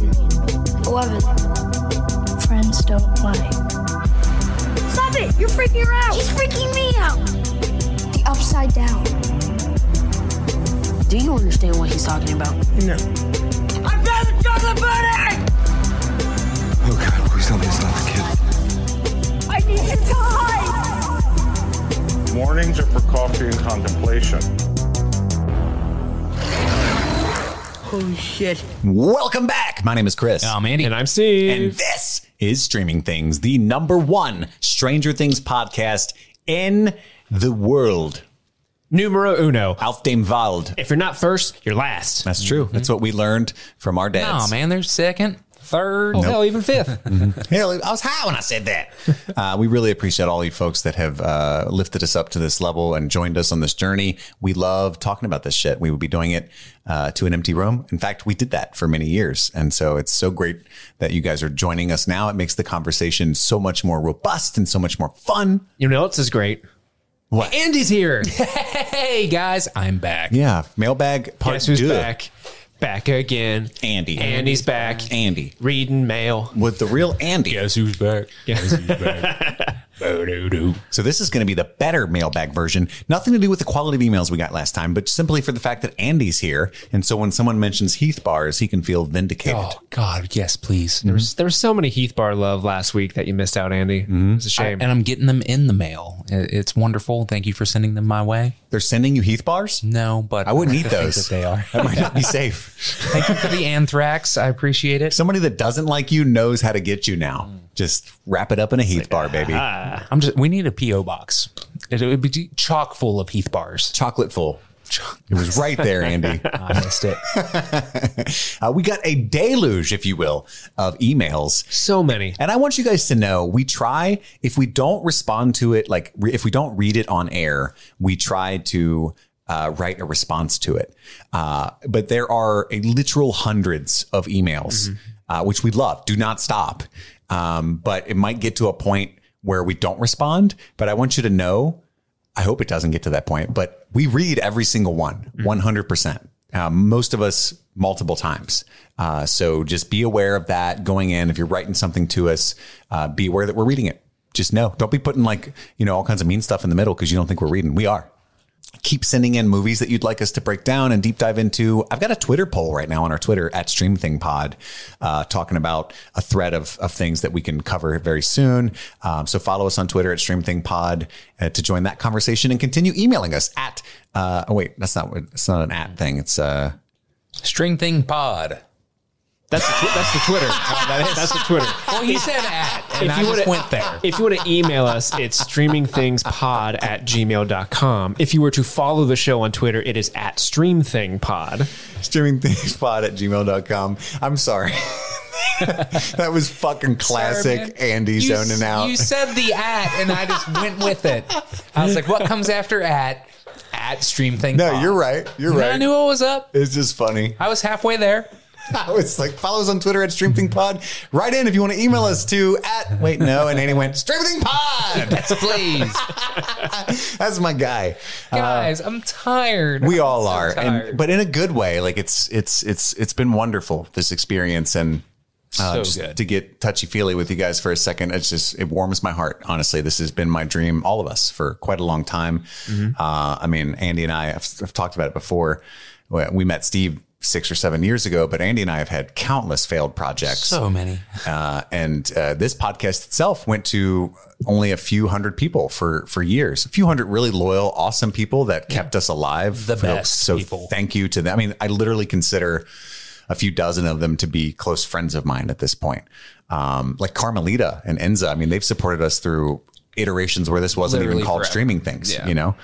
13, 11. Friends don't play. Stop it! You're freaking her out! She's freaking me out. The upside down. Do you understand what he's talking about? No. I found the chocolate bunny! Oh God, please tell me it's not the kid. I need you to hide! Mornings are for coffee and contemplation. Holy shit. Welcome back. My name is Chris. I'm Andy. And I'm Steve. and this is Streaming Things, the number one Stranger Things podcast in the world. Numero uno. Auf dem Wald. If you're not first, you're last. That's true. That's mm-hmm. what we learned from our dads. oh man, they're second, third. Hell, even fifth. Hell, I was high when I said that. uh, we really appreciate all you folks that have uh, lifted us up to this level and joined us on this journey. We love talking about this shit. We would be doing it uh, to an empty room. In fact, we did that for many years. And so it's so great that you guys are joining us now. It makes the conversation so much more robust and so much more fun. You know what else is great? What? Andy's here. Hey guys, I'm back. Yeah. Mailbag part Guess who's back? Back again. Andy. Andy's back. Andy. Reading mail. With the real Andy. Guess who's back? Guess who's back? Bo-doo-doo. So this is going to be the better mailbag version. Nothing to do with the quality of emails we got last time, but simply for the fact that Andy's here. And so when someone mentions Heath bars, he can feel vindicated. oh God, yes, please. There was, there was so many Heath Bar love last week that you missed out, Andy. It's mm-hmm. a shame. and I'm getting them in the mail. It's wonderful. Thank you for sending them my way. They're sending you Heath bars? No, but I wouldn't eat those. That they are. That might not be safe. Thank you for the anthrax. I appreciate it. Somebody that doesn't like you knows how to get you now. Just wrap it up in a Heath bar, baby. Ah. I'm just. We need a PO box. It, it would be chock full of Heath bars. Chocolate full. It was right there, Andy. I missed it. Uh, we got a deluge, if you will, of emails. so many. And I want you guys to know we try, if we don't respond to it, like re- if we don't read it on air, we try to uh, write a response to it. Uh, but there are a literal hundreds of emails, uh, which we love. Do not stop. Um, but it might get to a point where we don't respond. But I want you to know I hope it doesn't get to that point, but we read every single one, 100%. Um, most of us multiple times. Uh, so just be aware of that going in. If you're writing something to us, uh, be aware that we're reading it. Just know. Don't be putting like, you know, all kinds of mean stuff in the middle because you don't think we're reading. We are. Keep sending in movies that you'd like us to break down and deep dive into. I've got a Twitter poll right now on our Twitter at StreamThingPod, uh, talking about a thread of, of things that we can cover very soon. Um, so follow us on Twitter at StreamThingPod uh, to join that conversation and continue emailing us at. Uh, oh wait, that's not. It's not an at thing. It's uh, String thing pod. That's the, tw- that's the Twitter. That's the Twitter. Well, he said at, and I you just went there. If you want to email us, it's streamingthingspod at gmail.com. If you were to follow the show on Twitter, it is at streamthingpod. streamingthingspod at gmail.com. I'm sorry. that was fucking classic Sorry. Andy You zoning s- out. You said the at, and I just went with it. I was like, what comes after at? At stream thing. no, pod. you're right. You're And right. I knew what was up. It's just funny. I was halfway there. I was like, follow us on Twitter at StreamThingPod. Write in if you want to email us to at, wait, no. And Andy went, StreamThingPod. Yes, please. That's my guy. Guys, I'm tired. We all so are. And, but in a good way. Like it's, it's, it's, it's been wonderful, this experience. And, uh, So to get touchy feely with you guys for a second. It's just, it warms my heart. Honestly, this has been my dream, all of us for quite a long time. Mm-hmm. Uh, I mean, Andy and I have, have talked about it before. We met Steve six or seven years ago, but Andy and I have had countless failed projects. so many. Uh, and uh, this podcast itself went to only a few hundred people for for years. A few hundred really loyal, awesome people that kept us alive. The best So people. thank you to them. I mean, I literally consider a few dozen of them to be close friends of mine at this point. Um, like Carmelita and Enza. I mean, they've supported us through iterations where this wasn't Literally even called forever. streaming things. Yeah. You know,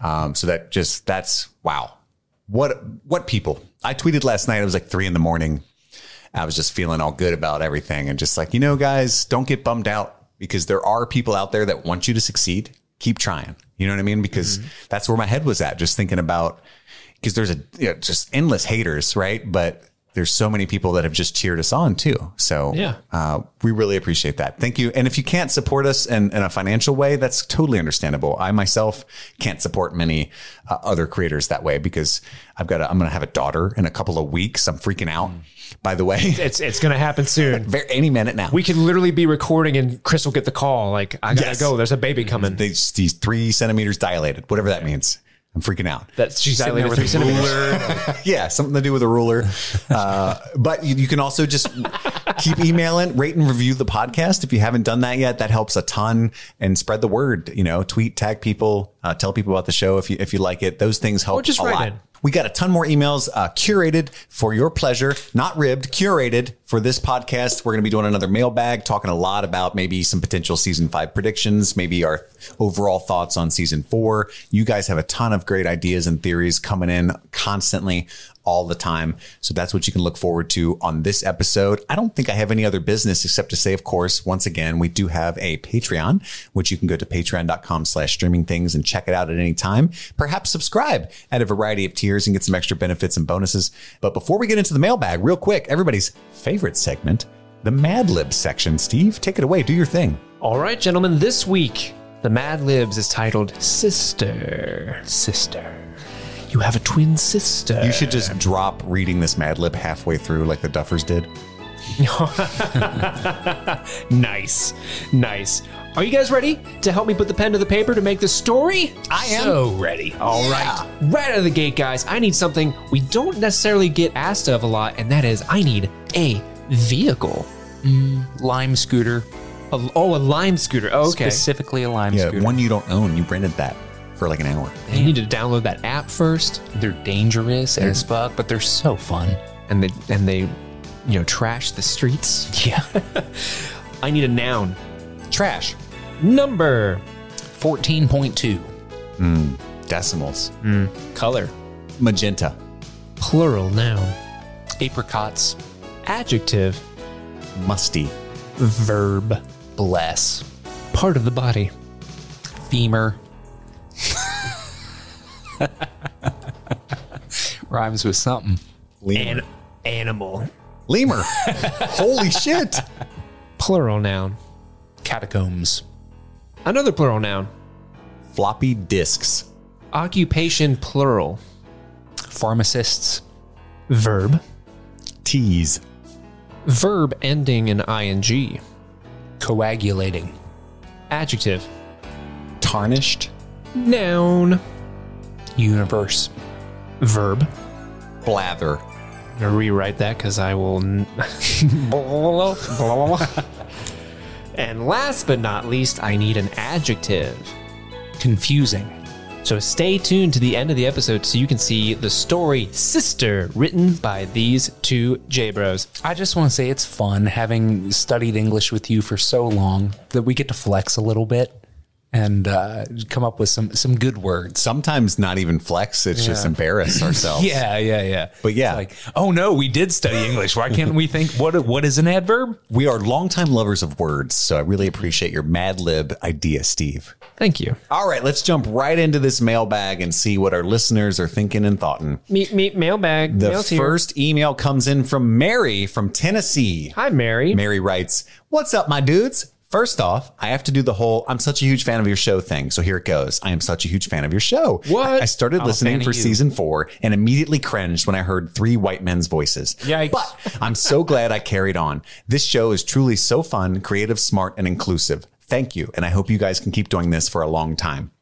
um, so that just that's wow. What what people? I tweeted last night. It was like three in the morning. I was just feeling all good about everything and just like, you know, guys, don't get bummed out because there are people out there that want you to succeed. Keep trying. You know what I mean? Because that's where my head was at, just thinking about because there's a you know, just endless haters, right? But there's so many people that have just cheered us on too. So Yeah. uh, we really appreciate that. Thank you. And if you can't support us in, in a financial way, that's totally understandable. I myself can't support many uh, other creators that way because I've got. A, I'm going to have a daughter in a couple of weeks. I'm freaking out. By the way, It's it's gonna happen soon. any minute now. We could literally be recording and Chris will get the call. Like, I gotta Yes. go. There's a baby coming. They, he's three centimeters dilated, whatever that means. I'm freaking out. That she's Sitting there with a centimeters. yeah, something to do with a ruler. Uh, but you, you can also just keep emailing, rate and review the podcast if you haven't done that yet. That helps a ton and spread the word. You know, tweet, tag people, uh, tell people about the show if you if you like it. Those things help Or just a write lot. in. We got a ton more emails uh, curated for your pleasure, not ribbed, curated for this podcast. We're going to be doing another mailbag, talking a lot about maybe some potential season five predictions, maybe our overall thoughts on season four. You guys have a ton of great ideas and theories coming in constantly all the time. So that's what you can look forward to on this episode. I don't think I have any other business except to say, of course, once again, we do have a Patreon, which you can go to patreon.com slash streaming things and check it out at any time. Perhaps subscribe at a variety of tiers and get some extra benefits and bonuses. But before we get into the mailbag, real quick, everybody's favorite segment, the Mad Lib section. Steve, take it away. Do your thing. All right, gentlemen. This week, the Mad Libs is titled "Sister." Sister. You have a twin sister. You should just drop reading this Mad Lib halfway through like the Duffers did. Nice, nice. Are you guys ready to help me put the pen to the paper to make the story? I am. So ready. All right, right out of the gate, guys. I need something we don't necessarily get asked of a lot, and that is I need a vehicle. Mm, lime scooter. A, oh, a lime scooter. Oh, okay. Specifically a lime Yeah, scooter. one you don't own. You rented that for like an hour. You need to download that app first, They're dangerous as fuck, but they're so fun. and they and they, you know, trash the streets. Yeah. I need a noun. Trash. Number. 14.2. Hmm. Decimals. Hmm. Color. Magenta. Plural noun. Apricots. Adjective. Musty. Verb. Bless. Part of the body. Femur. Rhymes with something. Lemur. An animal. Lemur. Holy shit. Plural noun. Catacombs. Another plural noun. Floppy disks. Occupation plural. Pharmacists. Verb. Tease. Verb ending in ing. Coagulating. Adjective. Tarnished. Noun. Universe. Verb. Blather. I'm gonna rewrite that because I will. N- and last but not least, I need an adjective. Confusing. So stay tuned to the end of the episode so you can see the story Sister written by these two J Bros. I just want to say it's fun having studied English with you for so long that we get to flex a little bit and uh, come up with some some good words. Sometimes not even flex. It's just embarrass ourselves. Yeah, yeah, yeah. But yeah. It's like, oh no, we did study English. Why can't we think what what is an adverb? We are longtime lovers of words. So I really appreciate your Mad Lib idea, Steve. Thank you. All right, let's jump right into this mailbag and see what our listeners are thinking and thoughting. Meet, meet, mailbag. The Mail's here. first email comes in from Mary from Tennessee. Hi, Mary. Mary writes, What's up, my dudes? First off, I have to do the whole I'm such a huge fan of your show thing. So here it goes. I am such a huge fan of your show. What? I started I'm listening for season four and immediately cringed when I heard three white men's voices. Yikes. But I'm so glad I carried on. This show is truly so fun, creative, smart, and inclusive. Thank you. And I hope you guys can keep doing this for a long time.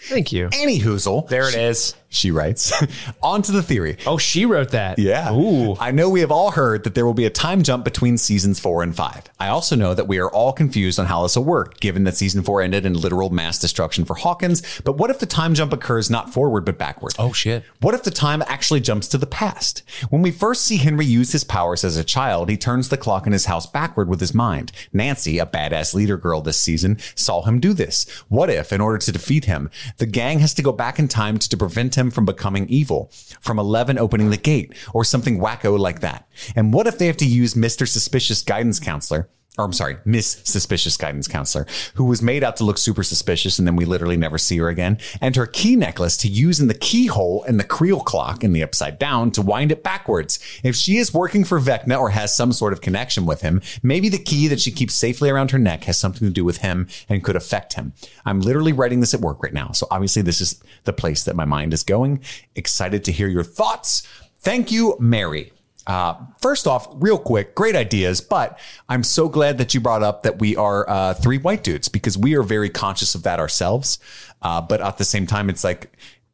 Thank you. Any hoozle. There it is. She writes, on to the theory. Oh, she wrote that. Yeah. Ooh. I know we have all heard that there will be a time jump between seasons four and five. I also know that we are all confused on how this will work, given that season four ended in literal mass destruction for Hawkins. But what if the time jump occurs not forward, but backward? Oh shit. What if the time actually jumps to the past? When we first see Henry use his powers as a child, he turns the clock in his house backward with his mind. Nancy, a badass leader girl this season, saw him do this. What if, in order to defeat him, the gang has to go back in time to, to prevent him from becoming evil, from Eleven opening the gate, or something wacko like that? And what if they have to use Mr. Suspicious Guidance Counselor? Or I'm sorry, Miss Suspicious Guidance Counselor, who was made out to look super suspicious, and then we literally never see her again, and her key necklace to use in the keyhole and the Creel clock in the upside down to wind it backwards. If she is working for Vecna or has some sort of connection with him, maybe the key that she keeps safely around her neck has something to do with him and could affect him. I'm literally writing this at work right now, so obviously this is the place that my mind is going. Excited to hear your thoughts. Thank you, Mary. Uh, first off, real quick, great ideas, but I'm so glad that you brought up that we are uh, three white dudes because we are very conscious of that ourselves. Uh, but at the same time, it's like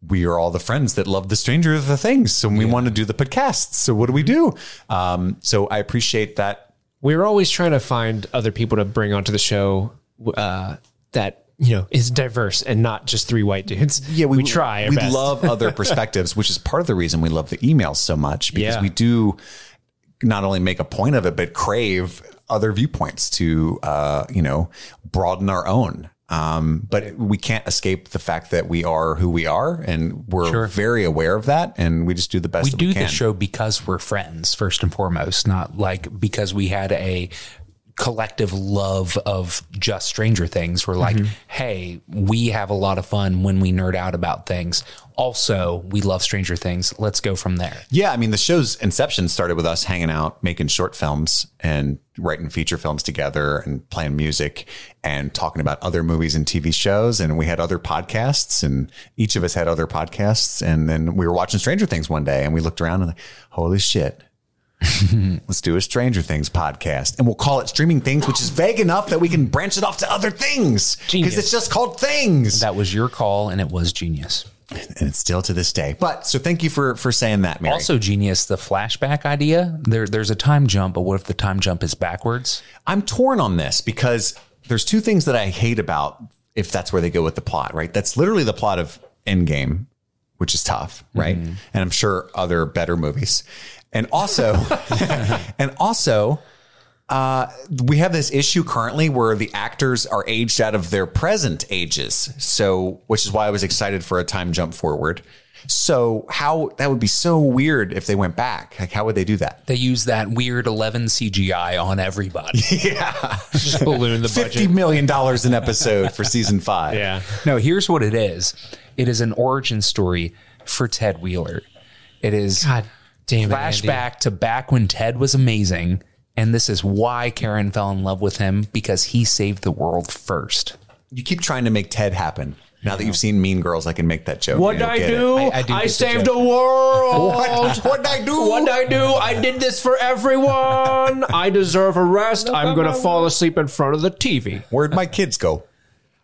we are all the friends that love the Stranger of the Things, so we want to do the podcasts. So what do we do? Um, so I appreciate that. We're always trying to find other people to bring onto the show uh, that you know is diverse and not just three white dudes. Yeah, we, try. We best. love other perspectives, which is part of the reason we love the emails so much because Yeah. we do not only make a point of it, but crave other viewpoints to, uh, you know, broaden our own. Um, but we can't escape the fact that we are who we are, and we're very aware of that, and we just do the best we do we the show because we're friends first and foremost not like because we had a collective love of just stranger things we're like mm-hmm. hey we have a lot of fun when we nerd out about things also we love stranger things let's go from there Yeah, I mean, the show's inception started with us hanging out, making short films and writing feature films together and playing music and talking about other movies and TV shows. And we had other podcasts and each of us had other podcasts. And then we were watching Stranger Things one day and we looked around and like, holy shit. Let's do a Stranger Things podcast and we'll call it Streaming Things, which is vague enough that we can branch it off to other things because it's just called things. that was your call and it was genius and it's still to this day. But so thank you for, for saying that, Mary. also genius the flashback idea there there's a time jump but what if the time jump is backwards I'm torn on this because there's two things that I hate about if that's where they go with the plot, right? That's literally the plot of Endgame, which is tough, right? Mm-hmm. And I'm sure other better movies. And also, and also, uh, we have this issue currently where the actors are aged out of their present ages. So, which is why I was excited for a time jump forward. So, how that would be so weird if they went back. Like, how would they do that? they use that weird 11 cgi on everybody just balloon the budget. Fifty million dollars an episode for season five. Yeah. No, here's what it is. It is an origin story for Ted Wheeler. It is God damn it, Andy. flashback to back when Ted was amazing. And this is why Karen fell in love with him because he saved the world first. You keep trying to make Ted happen. Now that you've seen Mean Girls, I can make that joke. What You did I get it. do? I- I, I do get the saved joke. the world. What did I do? What did I do? I did this for everyone. I deserve a rest. I'm going to fall asleep in front of the TV. Where'd my kids go?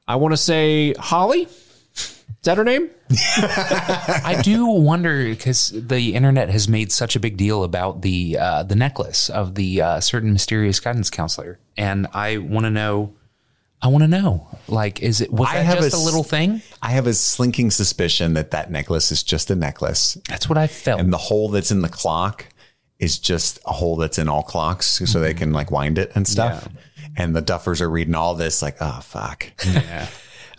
I want to say Holly. Is that her name? I do wonder because the internet has made such a big deal about the uh, the necklace of the uh, certain mysterious guidance counselor, and I want to know. I want to know, like, is it was I that have just a a, s- little thing? I have a slinking suspicion that that necklace is just a necklace, That's what I felt. and the hole that's in the clock is just a hole that's in all clocks, so Mm-hmm. they can like wind it and stuff. And the duffers are reading all this, like, oh fuck,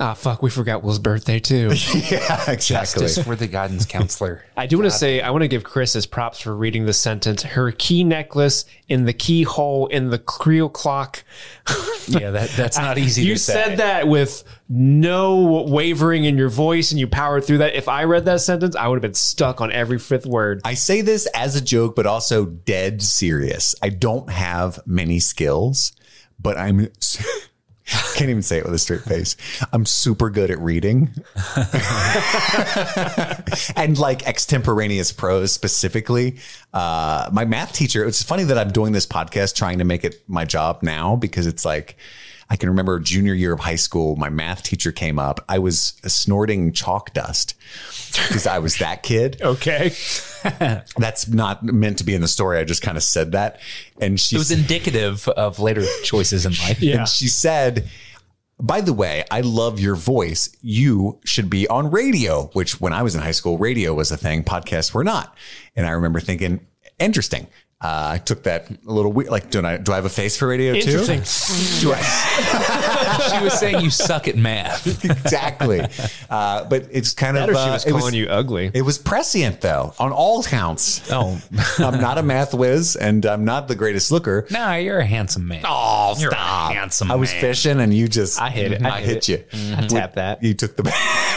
Ah, fuck. We forgot Will's birthday too. yeah, exactly. Justice for the guidance counselor. I do want to say I want to give Chris his props for reading the sentence. Her key necklace in the keyhole in the Creel clock. yeah, that, that's not easy You to say. said that with no wavering in your voice, and you powered through that. If I read that sentence, I would have been stuck on every fifth word. I say this as a joke, but also dead serious. I don't have many skills, but I'm. Can't even say it with a straight face. I'm super good at reading and like extemporaneous prose specifically. Uh, my math teacher, it's funny that I'm doing this podcast trying to make it my job now because it's like, I can remember junior year of high school, my math teacher came up. I was snorting chalk dust because I was that kid. Okay. That's not meant to be in the story. I just kind of said that. And she it was indicative of later choices in life. Yeah. and she said, by the way, I love your voice. You should be on radio, which when I was in high school, radio was a thing. Podcasts were not. And I remember thinking, interesting. Uh, I took that a little weird. Like, do I, do I have a face for radio too? Interesting. Do I, she was saying you suck at math. exactly. Uh, but it's kind That of or she uh, was it calling you ugly. It was prescient though, on all counts. Oh. I'm not a math whiz, and I'm not the greatest looker. nah, you're a handsome man. Oh, You're a stop! handsome I was man. fishing, and you just I hit it. I, I hit, hit you. I tapped that. You took the.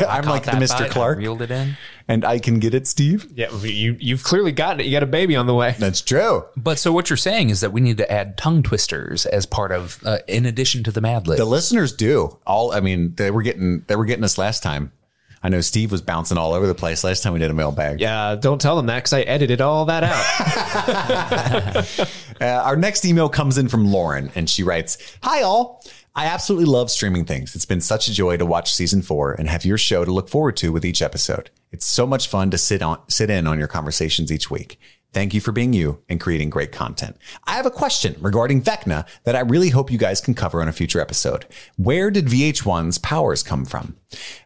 I'm like the that Mr. bite, Clark, Reeled it in. And I can get it, Steve. Yeah, you you've clearly gotten it. You got a baby on the way. That's true. But so what you're saying is that we need to add tongue twisters as part of, uh, in addition to the Mad Lib. The listeners do all. I mean, they were getting they were getting us last time. I know Steve was bouncing all over the place last time we did a mailbag. Yeah, don't tell them that because I edited all that out. Uh, our next email comes in from Lauren, and she writes, "Hi all." I absolutely love streaming things. It's been such a joy to watch season four and have your show to look forward to with each episode. It's so much fun to sit on, sit in on your conversations each week. Thank you for being you and creating great content. I have a question regarding Vecna that I really hope you guys can cover on a future episode. Where did VH1's powers come from?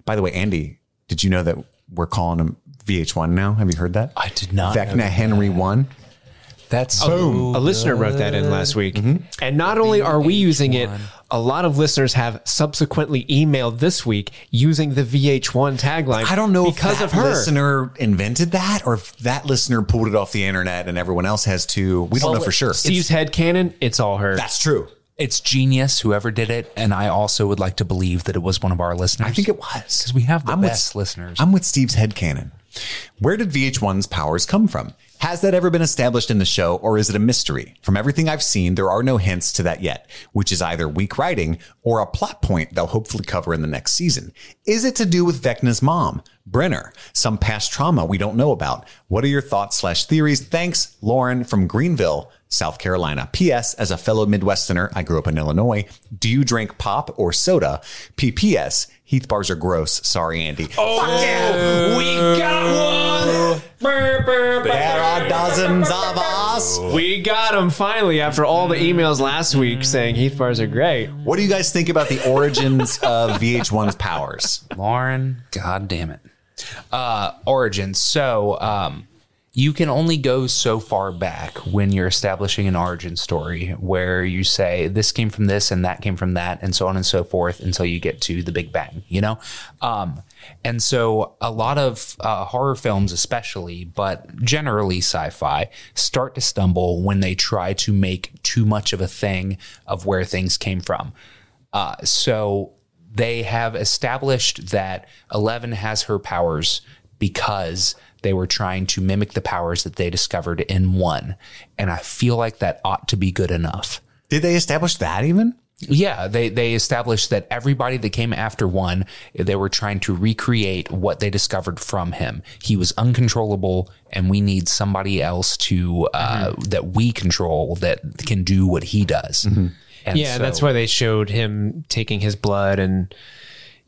By the way, Andy, did you know that we're calling him VH1 now? Have you heard that? I did not Vecna. Henry 1. That's a listener wrote that in last week. Mm-hmm. And not only are we using it, a lot of listeners have subsequently emailed this week using the VH1 tagline. I don't know because if that of her. listener invented that or if that listener pulled it off the internet and everyone else has too. We don't know for sure. Steve's head canon, it's all her. That's true. It's genius, whoever did it. And I also would like to believe that it was one of our listeners. I think it was. Because we have the I'm with- best listeners. I'm with Steve's headcanon. Where did VH1's powers come from? Has that ever been established in the show or is it a mystery? From everything I've seen, there are no hints to that yet, which is either weak writing or a plot point they'll hopefully cover in the next season. Is it to do with Vecna's mom, Brenner, some past trauma we don't know about? What are your thoughts slash theories? Thanks, Lauren from Greenville, South Carolina. P.S. As a fellow Midwesterner, I grew up in Illinois. Do you drink pop or soda? P.P.S. Heath bars are gross. Sorry, Andy. Oh, Fuck yeah! We got one! There are dozens of us. We got him finally after all the emails last week saying Heath bars are great. What do you guys think about the origins of VH1's powers? Lauren, god damn it. Uh origins. So um you can only go so far back when you're establishing an origin story where you say this came from this and that came from that and so on and so forth until you get to the big bang you know? Um, and so a lot of uh, horror films especially but generally sci-fi start to stumble when they try to make too much of a thing of where things came from. Uh, so they have established that Eleven has her powers because they were trying to mimic the powers that they discovered in one. And I feel like that ought to be good enough. Did they establish that even? Yeah, they they established that everybody that came after one, they were trying to recreate what they discovered from him. He was uncontrollable, and we need somebody else to uh, that we control that can do what he does. And yeah, so- that's why they showed him taking his blood and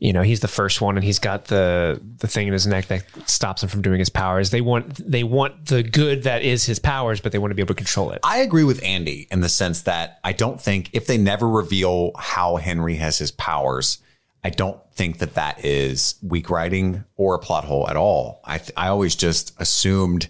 you know, he's the first one and he's got the the thing in his neck that stops him from doing his powers. They want they want the good that is his powers, but they want to be able to control it. I agree with Andy in the sense that I don't think if they never reveal how Henry has his powers, I don't think that that is weak writing or a plot hole at all. I th- I always just assumed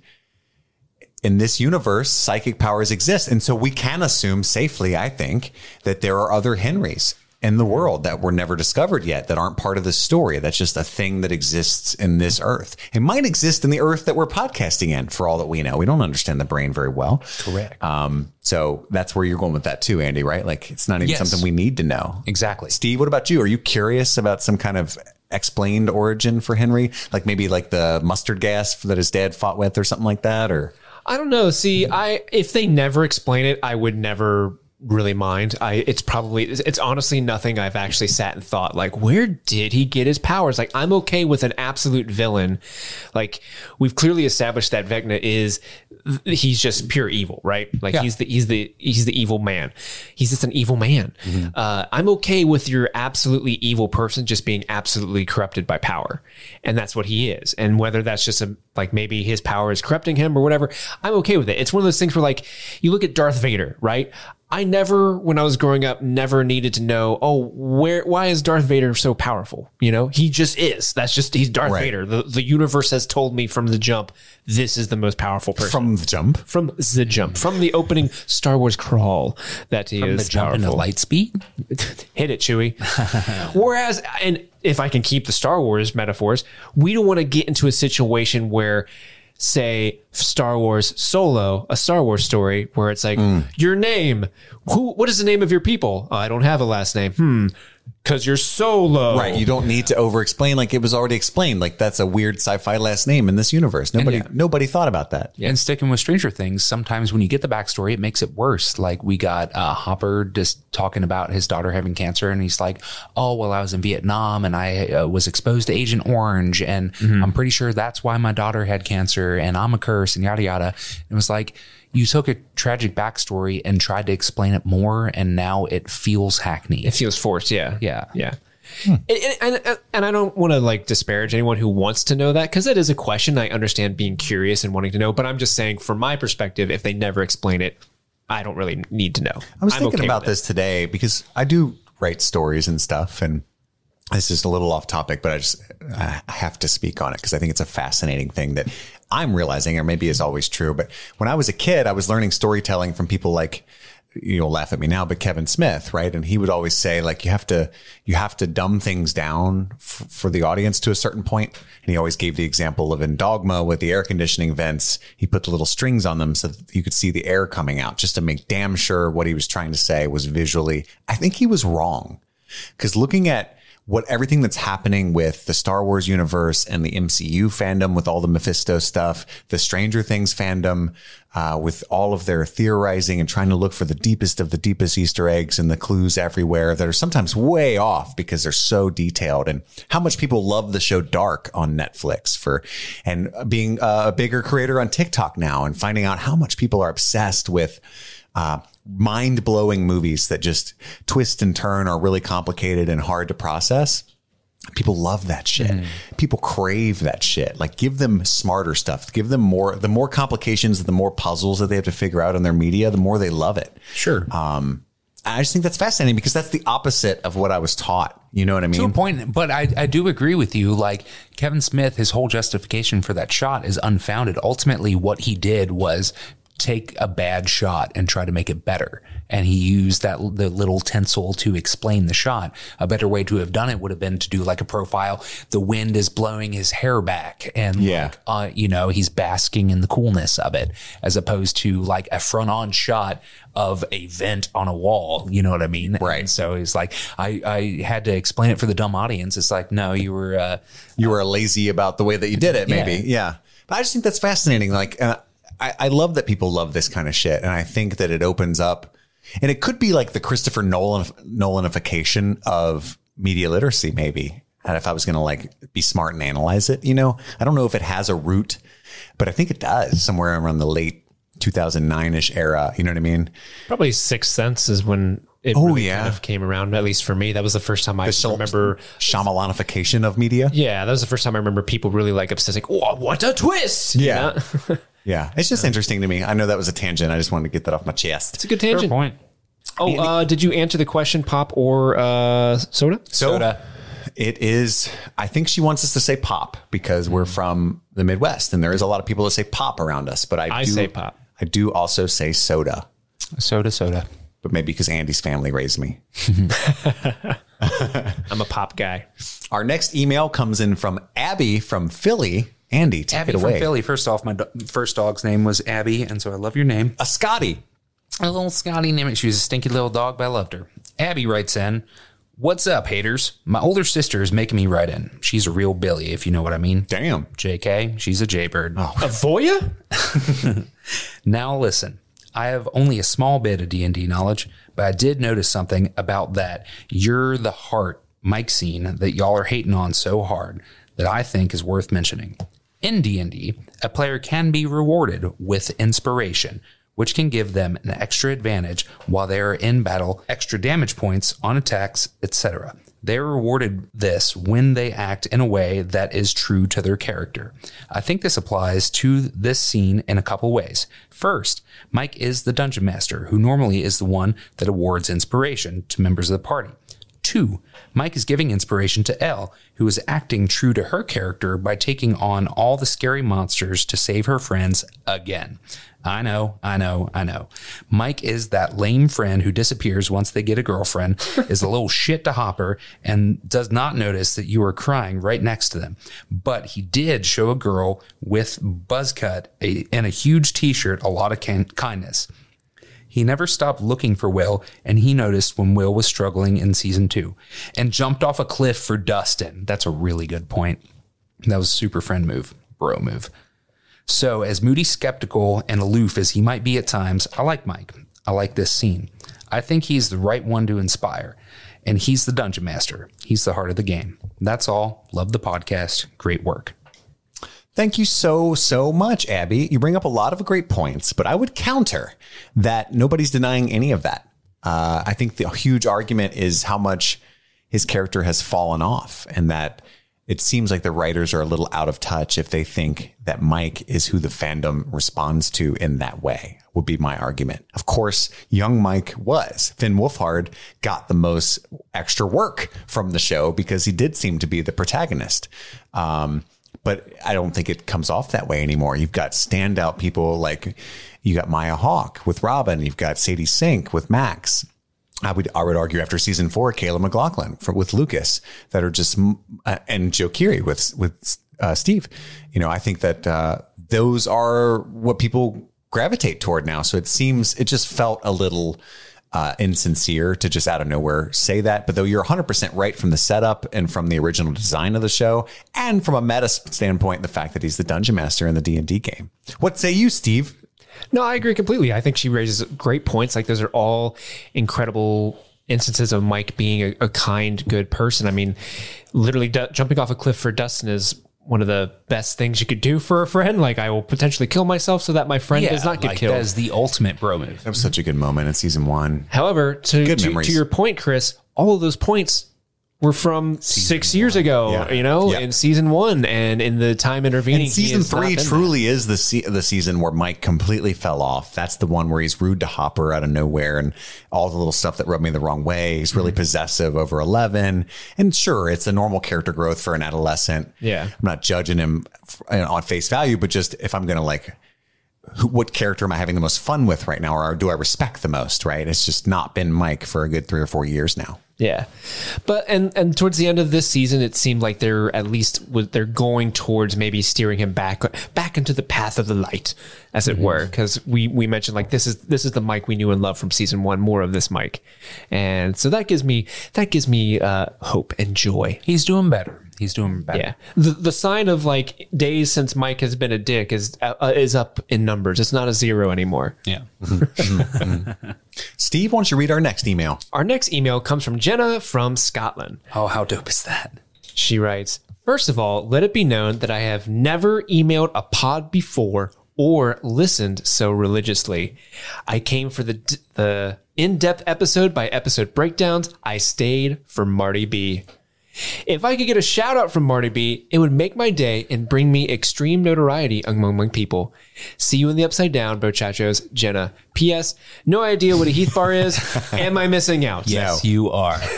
in this universe psychic powers exist, and so we can assume safely. I think that there are other Henrys in the world that were never discovered yet that aren't part of the story. That's just a thing that exists in this earth. It might exist in the earth that we're podcasting in for all that we know. We don't understand the brain very well. Correct. Um, so that's where you're going with that too, Andy, right? Like it's not even Yes. something we need to know. exactly. Steve, what about you? Are you curious about some kind of explained origin for Henry? Like maybe like the mustard gas that his dad fought with or something like that? Or I don't know. See, I if they never explain it, I would never really mind. I it's probably it's, it's honestly nothing I've actually sat and thought like where did he get his powers? Like I'm okay with an absolute villain. Like we've clearly established that Vecna is he's just pure evil, right? Like Yeah. he's the he's the he's the evil man. He's just an evil man. Uh, I'm okay with your absolutely evil person just being absolutely corrupted by power, and that's what he is. And whether that's just a like maybe his power is corrupting him or whatever, I'm okay with it. It's one of those things where like you look at Darth Vader, right? I never, when I was growing up, never needed to know, oh, where, why is Darth Vader so powerful? You know, he just is. That's just, he's Darth Right. Vader. The, the universe has told me from the jump, this is the most powerful person. From the jump. From the jump, from the opening Star Wars crawl, that he From is the powerful. light speed. Hit it, Chewie. Whereas, and if I can keep the Star Wars metaphors, we don't want to get into a situation where, say, Star Wars Solo, a Star Wars story, where it's like your name. Who? What is the name of your people? Oh, I don't have a last name. Hmm. Because you're so low. Right. You don't need to over explain like it was already explained. Like that's a weird sci-fi last name in this universe. Nobody yeah. nobody thought about that. And sticking with Stranger Things, sometimes when you get the backstory, it makes it worse. Like we got uh, Hopper just talking about his daughter having cancer, and he's like, "Oh, well, I was in Vietnam and I uh, was exposed to Agent Orange, and I'm pretty sure that's why my daughter had cancer, and I'm a curse, and yada yada." It was like you took a tragic backstory and tried to explain it more, and now it feels hackneyed. It feels forced. Yeah. Yeah. Yeah. Hmm. And, and, and, uh, and I don't want to like disparage anyone who wants to know that because it is a question. I understand being curious and wanting to know, but I'm just saying from my perspective, if they never explain it, I don't really need to know. I was I'm thinking okay about with it. this today because I do write stories and stuff, and this is a little off topic, but I just I have to speak on it because I think it's a fascinating thing that I'm realizing, or maybe is always true. But when I was a kid, I was learning storytelling from people like you'll laugh at me now, but Kevin Smith, right? And he would always say like you have to you have to dumb things down f- for the audience to a certain point. And he always gave the example of in Dogma with the air conditioning vents, he put the little strings on them so that you could see the air coming out, just to make damn sure what he was trying to say was visually. I think he was wrong because looking at what everything that's happening with the Star Wars universe and the MCU fandom with all the Mephisto stuff, the Stranger Things fandom, uh, with all of their theorizing and trying to look for the deepest of the deepest Easter eggs and the clues everywhere that are sometimes way off because they're so detailed and how much people love the show Dark on Netflix for, and being a bigger creator on TikTok now and finding out how much people are obsessed with, uh, mind blowing movies that just twist and turn are really complicated and hard to process. People love that shit. People crave that shit. Like give them smarter stuff. Give them more, the more complications, the more puzzles that they have to figure out in their media, the more they love it. sure. Um, I just think that's fascinating because that's the opposite of what I was taught. You know what I mean? to a point, but I, I do agree with you. Like Kevin Smith, his whole justification for that shot is unfounded. Ultimately, what he did was take a bad shot and try to make it better. And he used that the little tinsel to explain the shot. A better way to have done it would have been to do like a profile. The wind is blowing his hair back, and Yeah. like, uh, you know, he's basking in the coolness of it, as opposed to like a front-on shot of a vent on a wall. You know what I mean? Right. And so he's like, I, I had to explain it for the dumb audience. It's like, no, you were, uh, you were lazy about the way that you did it, maybe. Yeah. Yeah. But I just think that's fascinating. Like, uh, I, I love that people love this kind of shit. And I think that it opens up, and it could be like the Christopher Nolan, Nolanification of media literacy, maybe. And if I was going to like be smart and analyze it, you know, I don't know if it has a root, but I think it does somewhere around the late 2009 ish era. You know what I mean? Probably Sixth Sense is when it Oh, really yeah. kind of came around. At least for me, that was the first time I The Shal- remember. Shyamalanification of media. Yeah, that was the first time I remember people really like obsessing. Oh, what a twist! You Yeah. know? Yeah. It's just interesting to me. I know that was a tangent. I just wanted to get that off my chest. it's a good tangent. point. Oh, uh, did you answer the question, pop or uh, soda? So Soda. it is, I think she wants us to say pop because we're from the Midwest and there is a lot of people that say pop around us, but I, I do say pop. I do also say soda, Soda, soda. but maybe because Andy's family raised me. I'm a pop guy. Our next email comes in from Abby from Philly. Andy, take Abby it from away. Philly. First off, my do- first dog's name was Abby, and so I love your name. A Scotty. A little Scotty name. She was a stinky little dog, but I loved her. Abby writes in, What's up, haters? My older sister is making me write in. She's a real Billy, if you know what I mean. Damn. JK, she's a Jaybird. Oh. A Voya? Now listen, I have only a small bit of D&D knowledge, but I did notice something about that you're the heart Mike scene that y'all are hating on so hard that I think is worth mentioning. In D&D, a player can be rewarded with inspiration, which can give them an extra advantage while they are in battle, extra damage points on attacks, etc. They're rewarded this when they act in a way that is true to their character. I think this applies to this scene in a couple ways. First, Mike is the dungeon master, who normally is the one that awards inspiration to members of the party. Two, Mike is giving inspiration to El, who is acting true to her character by taking on all the scary monsters to save her friends again. I know, I know, I know. Mike is that lame friend who disappears once they get a girlfriend, is a little shit to Hopper, and does not notice that you are crying right next to them. But he did show a girl with buzz cut a, and a huge t shirt a lot of kin- kindness. He never stopped looking for Will, and he noticed when Will was struggling in season two and jumped off a cliff for Dustin. That's a really good point. That was super friend move, bro move. So, as moody, skeptical, and aloof as he might be at times, I like Mike. I like this scene. I think he's the right one to inspire. And he's the dungeon master. He's the heart of the game. That's all. Love the podcast. Great work. Thank you so, so much, Abby. You bring up a lot of great points, but I would counter that nobody's denying any of that. Uh, I think the huge argument is how much his character has fallen off and that it seems like the writers are a little out of touch if they think that Mike is who the fandom responds to in that way, would be my argument. Of course, young Mike was. Finn Wolfhard got the most extra work from the show because he did seem to be the protagonist. Um, but I don't think it comes off that way anymore. You've got standout people like you got Maya Hawke with Robin, you've got Sadie Sink with Max. I would I would argue after season four, Caleb McLaughlin for, with Lucas that are just uh, and Joe Keery with with uh, Steve. You know, I think that uh, those are what people gravitate toward now. So it seems it just felt a little uh, insincere to just out of nowhere say that. But though you're 100% right from the setup and from the original design of the show, and from a meta standpoint, the fact that he's the dungeon master in the D and D game. What say you, Steve? No, I agree completely. I think she raises great points. Like those are all incredible instances of Mike being a, a kind, good person. I mean, literally d- jumping off a cliff for Dustin is one of the best things you could do for a friend. Like I will potentially kill myself so that my friend does not get like, killed. That is the ultimate bro move. That was such a good moment in season one. However, to, Good to, memories. to your point, Chris, all of those points were from six years ago, Yeah. you know, Yeah. in season one and in the time intervening. And season three truly is the se- the season where Mike completely fell off. That's the one where he's rude to Hopper out of nowhere and all the little stuff that rubbed me the wrong way. He's Mm-hmm. really possessive over Eleven, and sure, it's a normal character growth for an adolescent. Yeah. I'm not judging him on face value, but just if I'm gonna like. Who, what character am I having the most fun with right now, or do I respect the most? Right? It's just not been Mike for a good three or four years now. Yeah, but and and towards the end of this season, it seemed like they're at least they're going towards maybe steering him back back into the path of the light, as it were. Because we we mentioned like this is this is the Mike we knew and loved from season one. More of this Mike, and so that gives me that gives me uh, hope and joy. He's doing better. He's doing better. Yeah, the the sign of like days since Mike has been a dick is uh, is up in numbers. It's not a zero anymore. Yeah. Steve, why don't you read our next email? Our next email comes from Jenna from Scotland. Oh, how dope is that? She writes, First of all, let it be known that I have never emailed a pod before or listened so religiously. I came for the d- the in-depth episode by episode breakdowns. I stayed for Marty B. If I could get a shout out from Marty B, it would make my day and bring me extreme notoriety among my people. See you in the upside down, Bochachos, Jenna. P.S. No idea what a Heath bar is. Am I missing out? Yes, you are.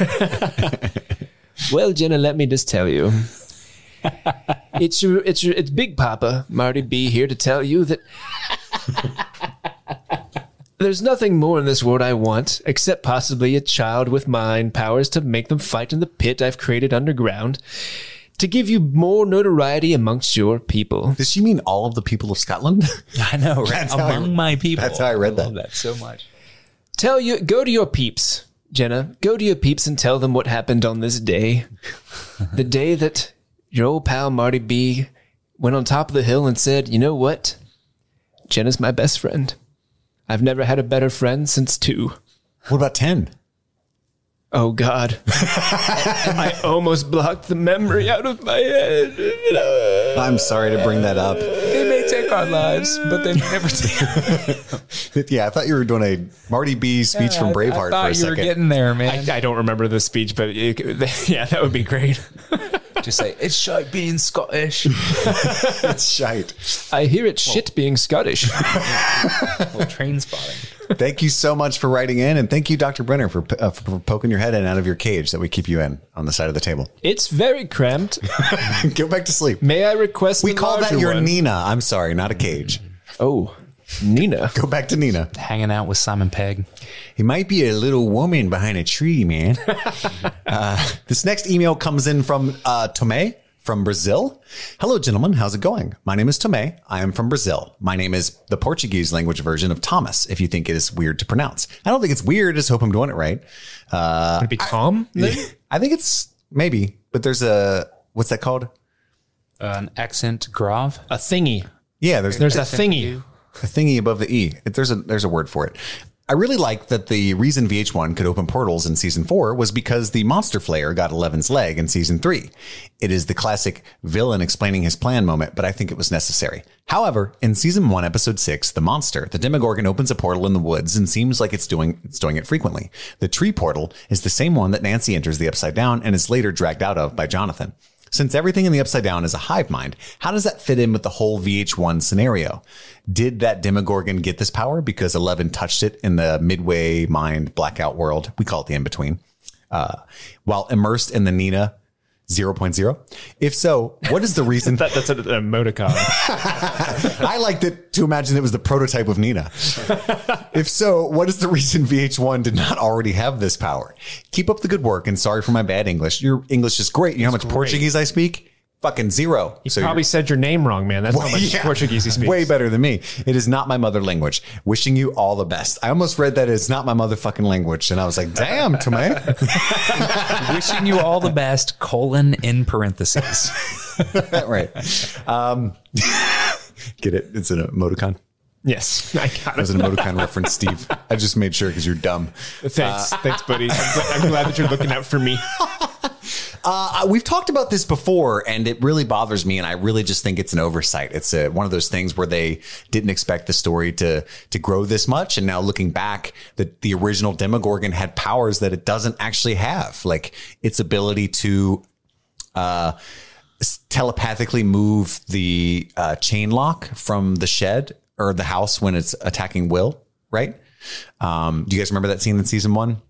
Well, Jenna, let me just tell you. it's your, it's your, it's Big Papa Marty B here to tell you that there's nothing more in this world I want except possibly a child with mind powers to make them fight in the pit I've created underground to give you more notoriety amongst your people. Does she mean all of the people of Scotland? I know, right? That's how I- Among my people. that's how I read that. I love that. that so much. Tell you, go to your peeps, Jenna. Go to your peeps and tell them what happened on this day. the day that your old pal Marty B went on top of the hill and said, You know what? Jen is my best friend. I've never had a better friend since two. what about 10? Oh God. I almost blocked the memory out of my head. I'm sorry to bring that up. They may take our lives, but they never take. yeah, I thought you were doing a Marty B speech from Braveheart I thought for a you second. were getting there, man. I don't remember the speech, but it, yeah, that would be great. Just say it's shite being Scottish. It's shite. I hear it's shit being Scottish. Well, Trainspotting. Thank you so much for writing in, and thank you, Dr. Brenner, for, uh, for poking your head in out of your cage that we keep you in on the side of the table. it's very cramped. Go back to sleep. May I request? We the call that your one? Nina. I'm sorry, not a cage. Oh, Nina. Go back to Nina. Hanging out with Simon Pegg. He might be a little woman behind a tree, man. uh, this next email comes in from uh, Tomé from Brazil. Hello, gentlemen. How's it going? My name is Tomé. I am from Brazil. My name is the Portuguese language version of Thomas, if you think it is weird to pronounce. I don't think it's weird. I just hope I'm doing it right. Uh, Would it be Tom? then? I think it's maybe, but there's a, what's that called? Uh, an accent grave. A thingy. Yeah, there's, There's a thingy. A thingy above the E. There's a there's a word for it. I really like that the reason VH1 could open portals in season four was because the monster flayer got Eleven's leg in season three. It is the classic villain explaining his plan moment, but I think it was necessary. However, in season one, episode six, the monster, the Demogorgon opens a portal in the woods and seems like it's doing it's doing it frequently. The tree portal is the same one that Nancy enters the upside down and is later dragged out of by Jonathan. Since everything in the upside down is a hive mind, how does that fit in with the whole VH1 scenario? Did that Demogorgon get this power because Eleven touched it in the midway mind blackout world? We call it the in between. Uh, while immersed in the Nina 0.0? If so, what is the reason? That, that's an emoticon. I liked it to imagine it was the prototype of Nina. if so, what is the reason VH1 did not already have this power? Keep up the good work and sorry for my bad English. Your English is great. You know how much Portuguese I speak? Fucking zero. You So probably said your name wrong, man. That's how much Yeah. Portuguese he speaks. Way better than me. It is not my mother language. Wishing you all the best. I almost read that it's not my motherfucking language. And I was like, damn, Tomé. Wishing you all the best, colon in parentheses. right. Um, get it? It's an emoticon. Yes, I got it. That was an emoticon reference, Steve. I just made sure because you're dumb. Thanks, thanks, buddy. I'm, gl- I'm glad that you're looking out for me. Uh, we've talked about this before, and it really bothers me. And I really just think it's an oversight. It's a, one of those things where they didn't expect the story to to grow this much, and now looking back, the the original Demogorgon had powers that it doesn't actually have, like its ability to uh, telepathically move the uh, chain lock from the shed or the house when it's attacking Will. Right? Um, do you guys remember that scene in season one?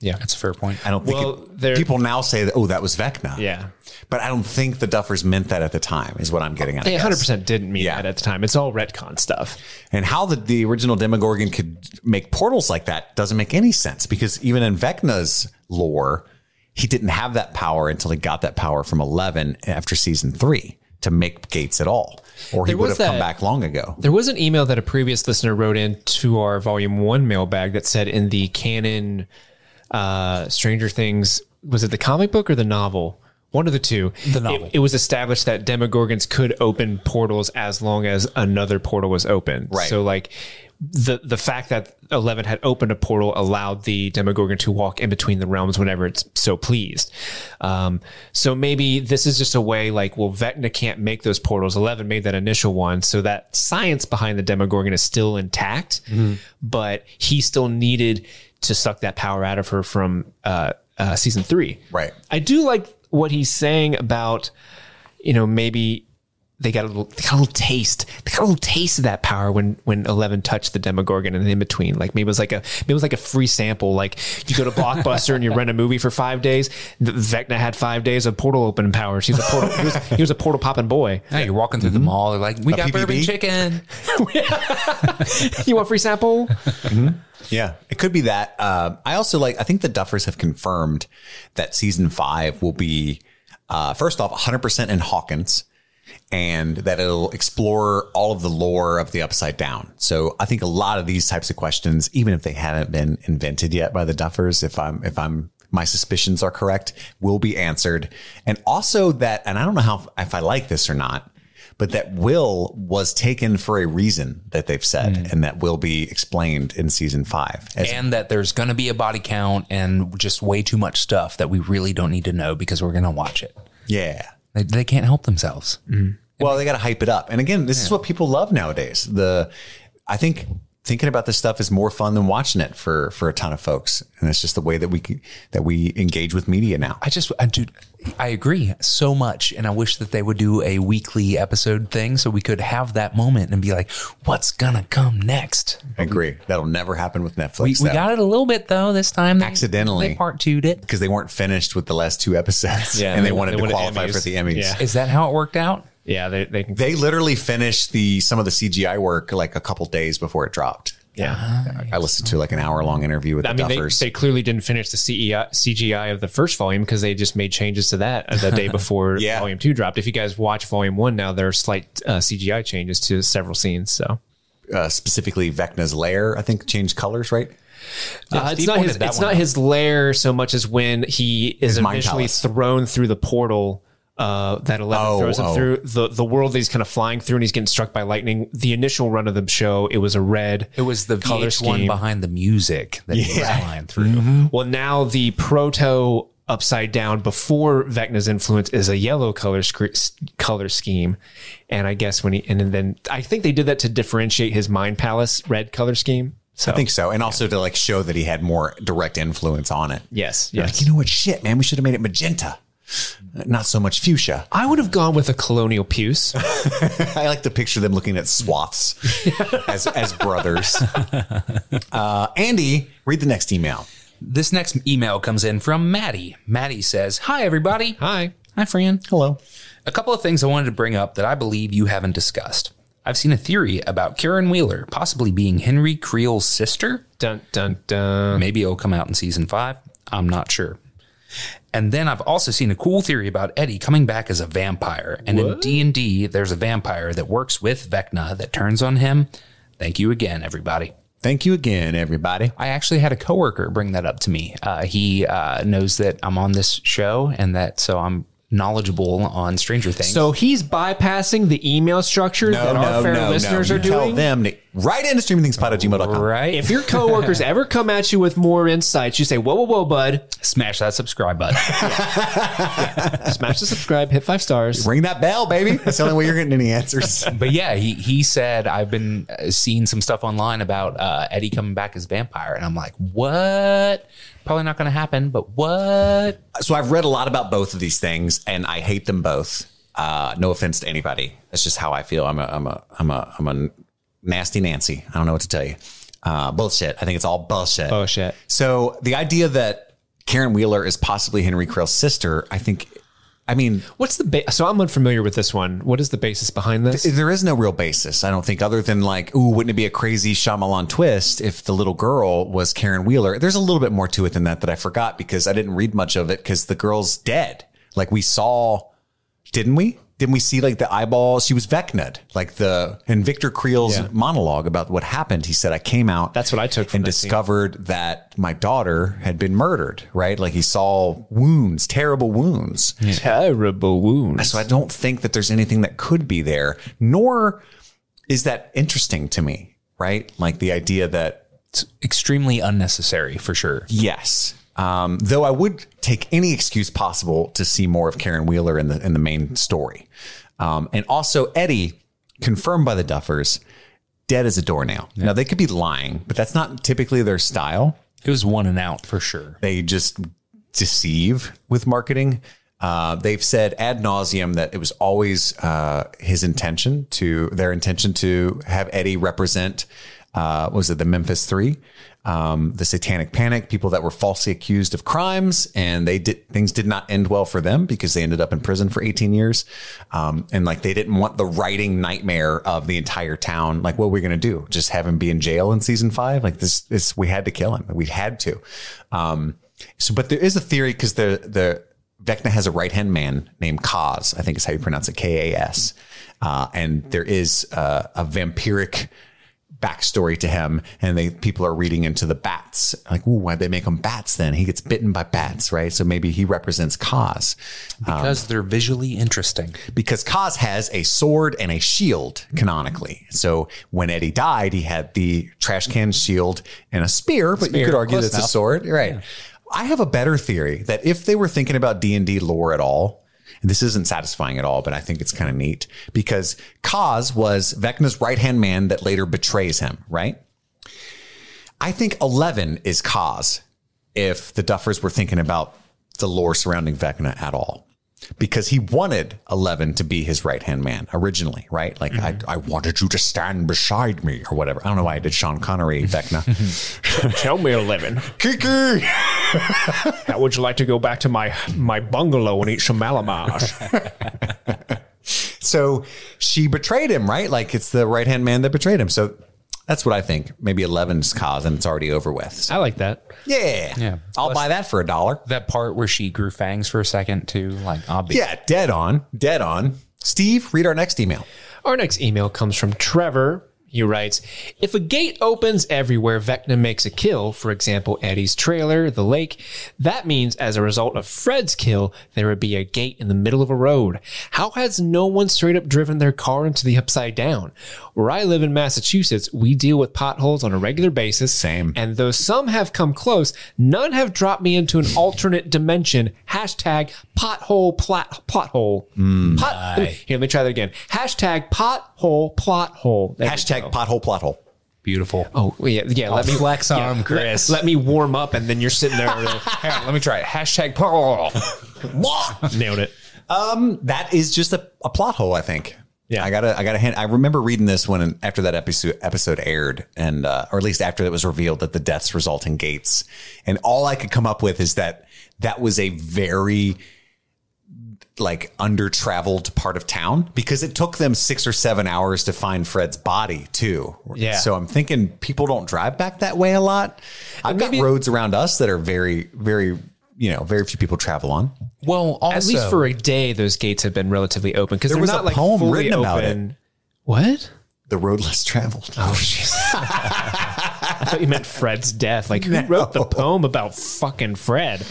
Yeah, That's a fair point. I don't think Well, it- people now say that. Oh, that was Vecna. yeah. But I don't think the Duffers meant that at the time, is what I'm getting at. They 100 percent didn't mean Yeah. that at the time. It's all retcon stuff. And how the, the original Demogorgon could make portals like that doesn't make any sense because even in Vecna's lore, he didn't have that power until he got that power from Eleven after season three to make gates at all, or he There would was have come back long ago. There was an email that a previous listener wrote in to our volume one mailbag that said in the canon uh, Stranger Things, was it the comic book or the novel? One of the two. The novel. It, it was established that Demogorgons could open portals as long as another portal was open. Right. So like the the fact that Eleven had opened a portal allowed the Demogorgon to walk in between the realms whenever it's so pleased. Um, so maybe this is just a way like, well, Vecna can't make those portals. Eleven made that initial one, so that science behind the Demogorgon is still intact, but he still needed to suck that power out of her from uh, uh, season three. Right. I do like what he's saying about, you know, maybe they got a little, they got a little taste. They got a little taste of that power when when Eleven touched the Demogorgon and in between. Like maybe it was like a maybe it was like a free sample. Like you go to Blockbuster and you rent a movie for five days. Vecna had five days of portal opening powers. He was a portal. He was, he was a portal popping boy. Yeah, you're walking through the mall. They're like, we got PPB? bourbon chicken. You want free sample? Yeah, it could be that. Uh, I also like. I think the Duffers have confirmed that season five will be uh, first off 100 percent in Hawkins, and that it'll explore all of the lore of the Upside Down. So I think a lot of these types of questions, even if they haven't been invented yet by the Duffers, if I'm if I'm my suspicions are correct, will be answered, and also that, and I don't know how if I like this or not. But that Will was taken for a reason that they've said, mm. and that will be explained in season five. And that there's going to be a body count and just way too much stuff that we really don't need to know because we're going to watch it. Yeah. They, they can't help themselves. Mm-hmm. Well, they got to hype it up. And again, this is what people love nowadays. The I think thinking about this stuff is more fun than watching it for for a ton of folks. And it's just the way that we that we engage with media now. I just, I, dude, I agree so much, and I wish that they would do a weekly episode thing so we could have that moment and be like, "What's gonna come next?" I agree. That'll never happen with Netflix. We, we got it a little bit though this time. They- Accidentally. they part two'd it. because they weren't finished with the last two episodes. Yeah, and they, they- wanted they to qualify Emmys. for the Emmys. Yeah. Is that how it worked out? Yeah, they they can. They literally finished the some of the CGI work like a couple days before it dropped. yeah. I listened to like an hour long interview with I the mean, Duffers. they clearly didn't finish the CEI, CGI of the first volume because they just made changes to that the day before Yeah. volume two dropped. If you guys watch volume one now, there are slight uh, CGI changes to several scenes. So uh, specifically Vecna's lair, I think changed colors, right? uh, it's not his it's not out. his lair so much as when he is His mind eventually thrown through the portal. Uh, that Eleven Oh, throws him oh. through the, the world that he's kind of flying through, and he's getting struck by lightning. The initial run of the show, it was a red. It was the Color VH1 scheme. behind the music that he was flying through. Well, now the proto upside down before Vecna's influence is a yellow color sc- color scheme, and I guess when he and then I think they did that to differentiate his mind palace red color scheme. So I think so, and also to like show that he had more direct influence on it. yes, Like, you know what? Shit, man, we should have made it magenta, not so much fuchsia. I would have gone with a colonial puce. I like to picture them looking at swaths as as brothers. Uh, Andy, read the next email. This next email comes in from Maddie. Maddie says, Hi, everybody. Hi. Hi, Fran. Hello. A couple of things I wanted to bring up that I believe you haven't discussed. I've seen a theory about Karen Wheeler possibly being Henry Creel's sister. Dun dun dun. Maybe it'll come out in season five. I'm not sure. And then I've also seen a cool theory about Eddie coming back as a vampire. And in D&D, there's a vampire that works with Vecna that turns on him. Thank you again, everybody. Thank you again, everybody. I actually had a coworker bring that up to me. Uh, he uh, knows that I'm on this show and that so I'm knowledgeable on Stranger Things. So he's bypassing the email structure that our fair listeners You are Tell doing. them to write into streamingthingspod at gmail.com. right? If your coworkers ever come at you with more insights, you say, "Whoa, whoa, whoa, bud! smash that subscribe button. Smash the subscribe, hit five stars." Ring that bell, baby. That's the only way you're getting any answers. but yeah, he he said I've been uh, seeing some stuff online about uh, Eddie coming back as vampire, and I'm like, what? Probably not going to happen, but what? so I've read a lot about both of these things, and I hate them both. Uh, no offense to anybody. That's just how I feel. I'm a, I'm a, I'm a, I'm a nasty Nancy. I don't know what to tell you. Uh, bullshit. I think it's all bullshit. Bullshit. So the idea that Karen Wheeler is possibly Henry Creel's sister, I think, I mean, What's the ba- so I'm unfamiliar with this one. What is the basis behind this? there is no real basis, I don't think, other than like, ooh, wouldn't it be a crazy Shyamalan twist if the little girl was Karen Wheeler? There's a little bit more to it than that that I forgot because I didn't read much of it because the girl's dead. Like we saw, didn't we? Didn't we see like the eyeball? She was Vecna'd, like the in Victor Creel's Yeah. monologue about what happened. He said, "I came out." That's what I took and that scene. discovered that my daughter had been murdered. Right, like he saw wounds, terrible wounds. Terrible wounds. So I don't think that there's anything that could be there, nor is that interesting to me, right? Like the idea that, It's extremely unnecessary for sure. yes, um, though I would take any excuse possible to see more of Karen Wheeler in the in the main story, um, and also Eddie, confirmed by the Duffers, dead as a doornail. Now they could be lying, but that's not typically their style. It was one and out for sure. they just deceive with marketing. Uh, they've said ad nauseum that it was always uh, his intention to their intention to have Eddie represent. Uh, was it the Memphis Three, um, the Satanic Panic, people that were falsely accused of crimes, and they did things did not end well for them because they ended up in prison for 18 years, um, and like they didn't want the writing nightmare of the entire town. Like, what are we to do? Just have him be in jail in season five? Like this, this we had to kill him. We had to. Um, so, but there is a theory because the the Vecna has a right hand man named Kas. I think is how you pronounce it, K A S. Uh, and there is uh, a vampiric backstory to him, and they people are reading into the bats. Like, ooh, why'd they make him bats? Then he gets bitten by bats, right? So maybe he represents Kas um, Because they're visually interesting. because Kas has a sword and a shield canonically. So when Eddie died, he had the trash can shield and a spear, but you could argue that's a sword, right? I have a better theory that if they were thinking about D and D lore at all, this isn't satisfying at all, but I think it's kind of neat because Kas was Vecna's right hand man that later betrays him, right? I think 11 is Kas if the Duffers were thinking about the lore surrounding Vecna at all. Because he wanted 11 to be his right hand man originally, right? Like, mm-hmm. I, I wanted you to stand beside me or whatever. I don't know why I did Sean Connery Vecna. Tell me, Eleven, Kiki! how would you like to go back to my my bungalow and eat some malamage? So she betrayed him, right? Like, it's the right hand man that betrayed him. So that's what I think. Maybe 11's Kas and it's already over with. So, I like that. yeah. Yeah. I'll buy that for a dollar. That part where she grew fangs for a second too, like obvious. Yeah, dead on. Dead on. Steve, read our next email. Our next email comes from Trevor. He writes, If a gate opens everywhere Vecna makes a kill, for example, Eddie's trailer, the lake, that means as a result of Fred's kill, there would be a gate in the middle of a road. How has no one straight up driven their car into the upside down? Where I live in Massachusetts, we deal with potholes on a regular basis. Same. And though some have come close, none have dropped me into an alternate dimension. Hashtag pothole plot pothole. Mm. Pot, here, let me try that again. Hashtag pothole plot hole. Hashtag go. pothole plot hole. Beautiful. Oh yeah, yeah. Let me flex yeah, arm, let- Chris. Let, me warm up, and then you're sitting there. Hang on, let me try it. Hashtag Paul. nailed it. That is just a, a plot hole, I think. Yeah. I gotta, I gotta hand. I remember reading this when after that episode episode aired, and uh, or at least after it was revealed that the deaths result in gates, and all I could come up with is that that was a very like under traveled part of town because it took them six or seven hours to find Fred's body too. Yeah. So I'm thinking people don't drive back that way a lot. I've maybe- got roads around us that are very, very, you know, very few people travel on. Well, also At least for a day, those gates have been relatively open because There was not a like poem fully written about open. What? The road less traveled. Oh, jeez. I thought you meant Fred's death. Like, who wrote the poem about fucking Fred?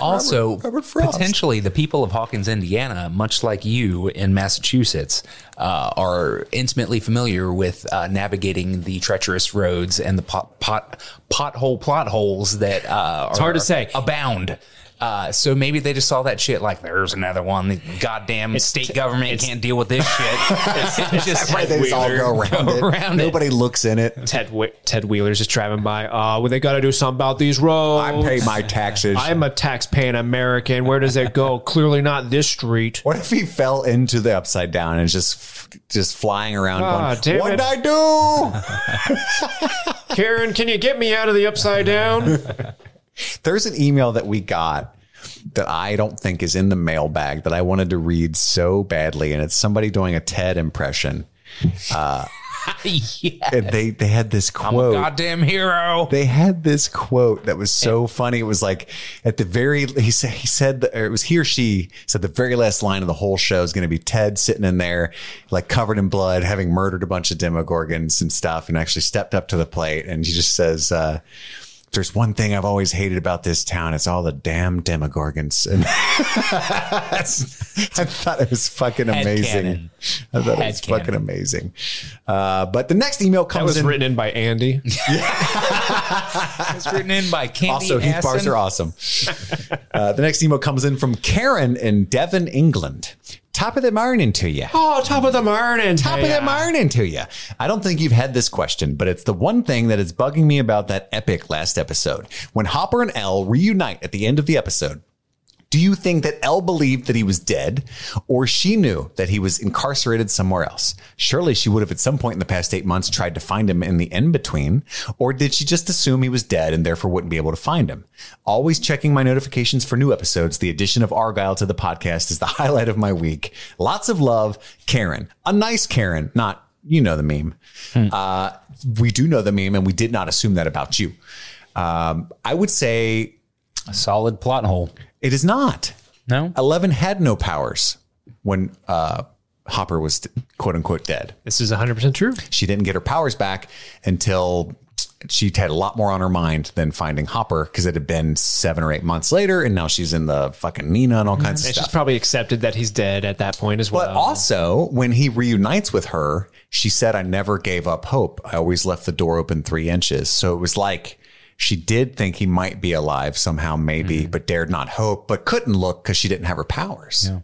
Also Robert Frost. potentially the people of Hawkins, Indiana, much like you in Massachusetts, uh, are intimately familiar with uh, navigating the treacherous roads and the pot pot pothole plot holes that uh, it's hard to say. abound. Uh, so maybe they just saw that shit like there's another one. The goddamn state government can't deal with this shit. it's just Right, they just all go around it. around it. Nobody looks in it. Ted Ted Wheeler's just driving by. Uh, well, they got to do something about these roads. I pay my taxes. I'm a tax-paying American. Where does it go? Clearly not this street. what if he fell into the upside down and just just flying around Ah, going, what it." did I do? Karen, can you get me out of the upside down? There's an email that we got that I don't think is in the mailbag that I wanted to read so badly, and it's somebody doing a TED impression. yeah. And they they had this quote. goddamn hero. they had this quote that was so funny. It was like at the very he said he said it was he or she said the very last line of the whole show is going to be Ted sitting in there like covered in blood, having murdered a bunch of demogorgons and stuff, and actually stepped up to the plate. And he just says. uh there's one thing I've always hated about this town. It's all the damn demogorgons. And I thought it was fucking amazing. Headcanon. I thought it was Headcanon. fucking amazing. Uh, but the next email That comes was in. written in by Andy. It's written in by Candy Also, Heath bars are awesome. Uh, the next email comes in from Karen in Devon, England. Top of the morning to you. Oh, top of the morning. Top of the morning to you. I don't think you've had this question, but it's the one thing that is bugging me about that epic last episode. When Hopper and El reunite at the end of the episode, do you think that El believed that he was dead or she knew that he was incarcerated somewhere else? Surely she would have at some point in the past eight months tried to find him in the in between. Or did she just assume he was dead and therefore wouldn't be able to find him? Always checking my notifications for new episodes. The addition of Argyle to the podcast is the highlight of my week. Lots of love, Karen. A nice Karen, not, you know, the meme. Uh, we do know the meme and we did not assume that about you. Um, I would say A solid plot hole. It is not. No? Eleven had no powers when uh, Hopper was quote unquote dead. This is 100% true. She didn't get her powers back until she had a lot more on her mind than finding Hopper because it had been seven or eight months later, and now she's in the fucking Nina and all kinds of And stuff. she's probably accepted that he's dead at that point as well. But also, when he reunites with her, she said, I never gave up hope. I always left the door open three inches. So it was like she did think he might be alive somehow, maybe, mm-hmm. but dared not hope, but couldn't look because she didn't have her powers. Yeah,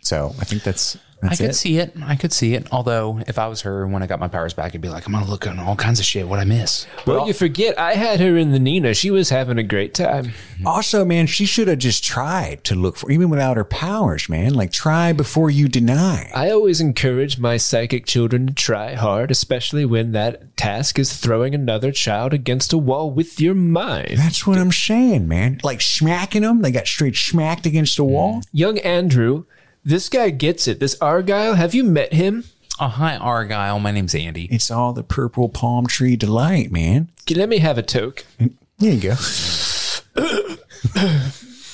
So I think that's I could it. see it. I could see it. Although, if I was her when I got my powers back, I'd be like, I'm gonna look on all kinds of shit. What I miss? Well, you forget I had her in the Nina. She was having a great time. Also, man, she should have just tried to look for even without her powers, man. Like try before you deny. I always encourage my psychic children to try hard, especially when that task is throwing another child against a wall with your mind. That's what I'm saying, man. Like smacking them, they got straight smacked against the wall. Young Andrew, this guy gets it. This Argyle, have you met him? Oh, hi, Argyle. My name's Andy. It's all the purple palm tree delight, man. Let me have a toke. There you go.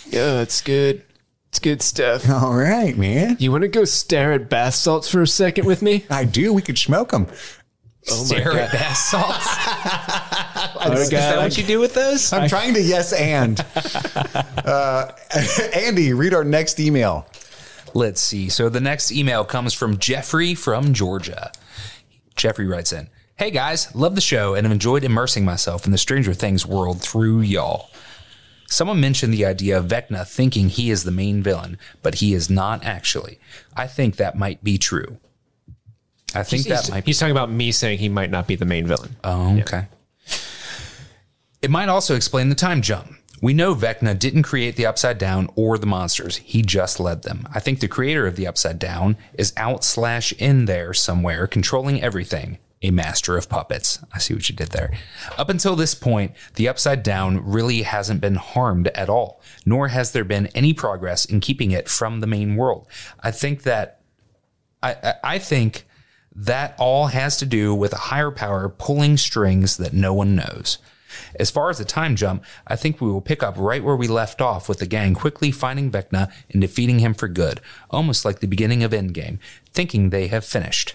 Yeah, it's good. It's good stuff. All right, man. You want to go stare at bath salts for a second with me? I do. We could smoke them. Oh my Stare at bath salts. Argyle, Is that what you do with those? I'm trying to yes and. Uh, Andy, read our next email. Let's see. So the next email comes from Jeffrey from Georgia. Jeffrey writes in Hey guys, love the show and have enjoyed immersing myself in the Stranger Things world through y'all. Someone mentioned the idea of Vecna thinking he is the main villain, but he is not actually. I think that might be true. I think that he's, might be he's talking about me saying he might not be the main villain. Oh, okay. It might also explain the time jump. We know Vecna didn't create the Upside Down or the monsters. He just led them. I think the creator of the Upside Down is out slash in there somewhere, controlling everything. A master of puppets. I see what you did there. Up until this point, the Upside Down really hasn't been harmed at all, nor has there been any progress in keeping it from the main world. I think that I, I- think that all has to do with a higher power pulling strings that no one knows. As far as the time jump, I think we will pick up right where we left off with the gang quickly finding Vecna and defeating him for good, almost like the beginning of Endgame, thinking they have finished.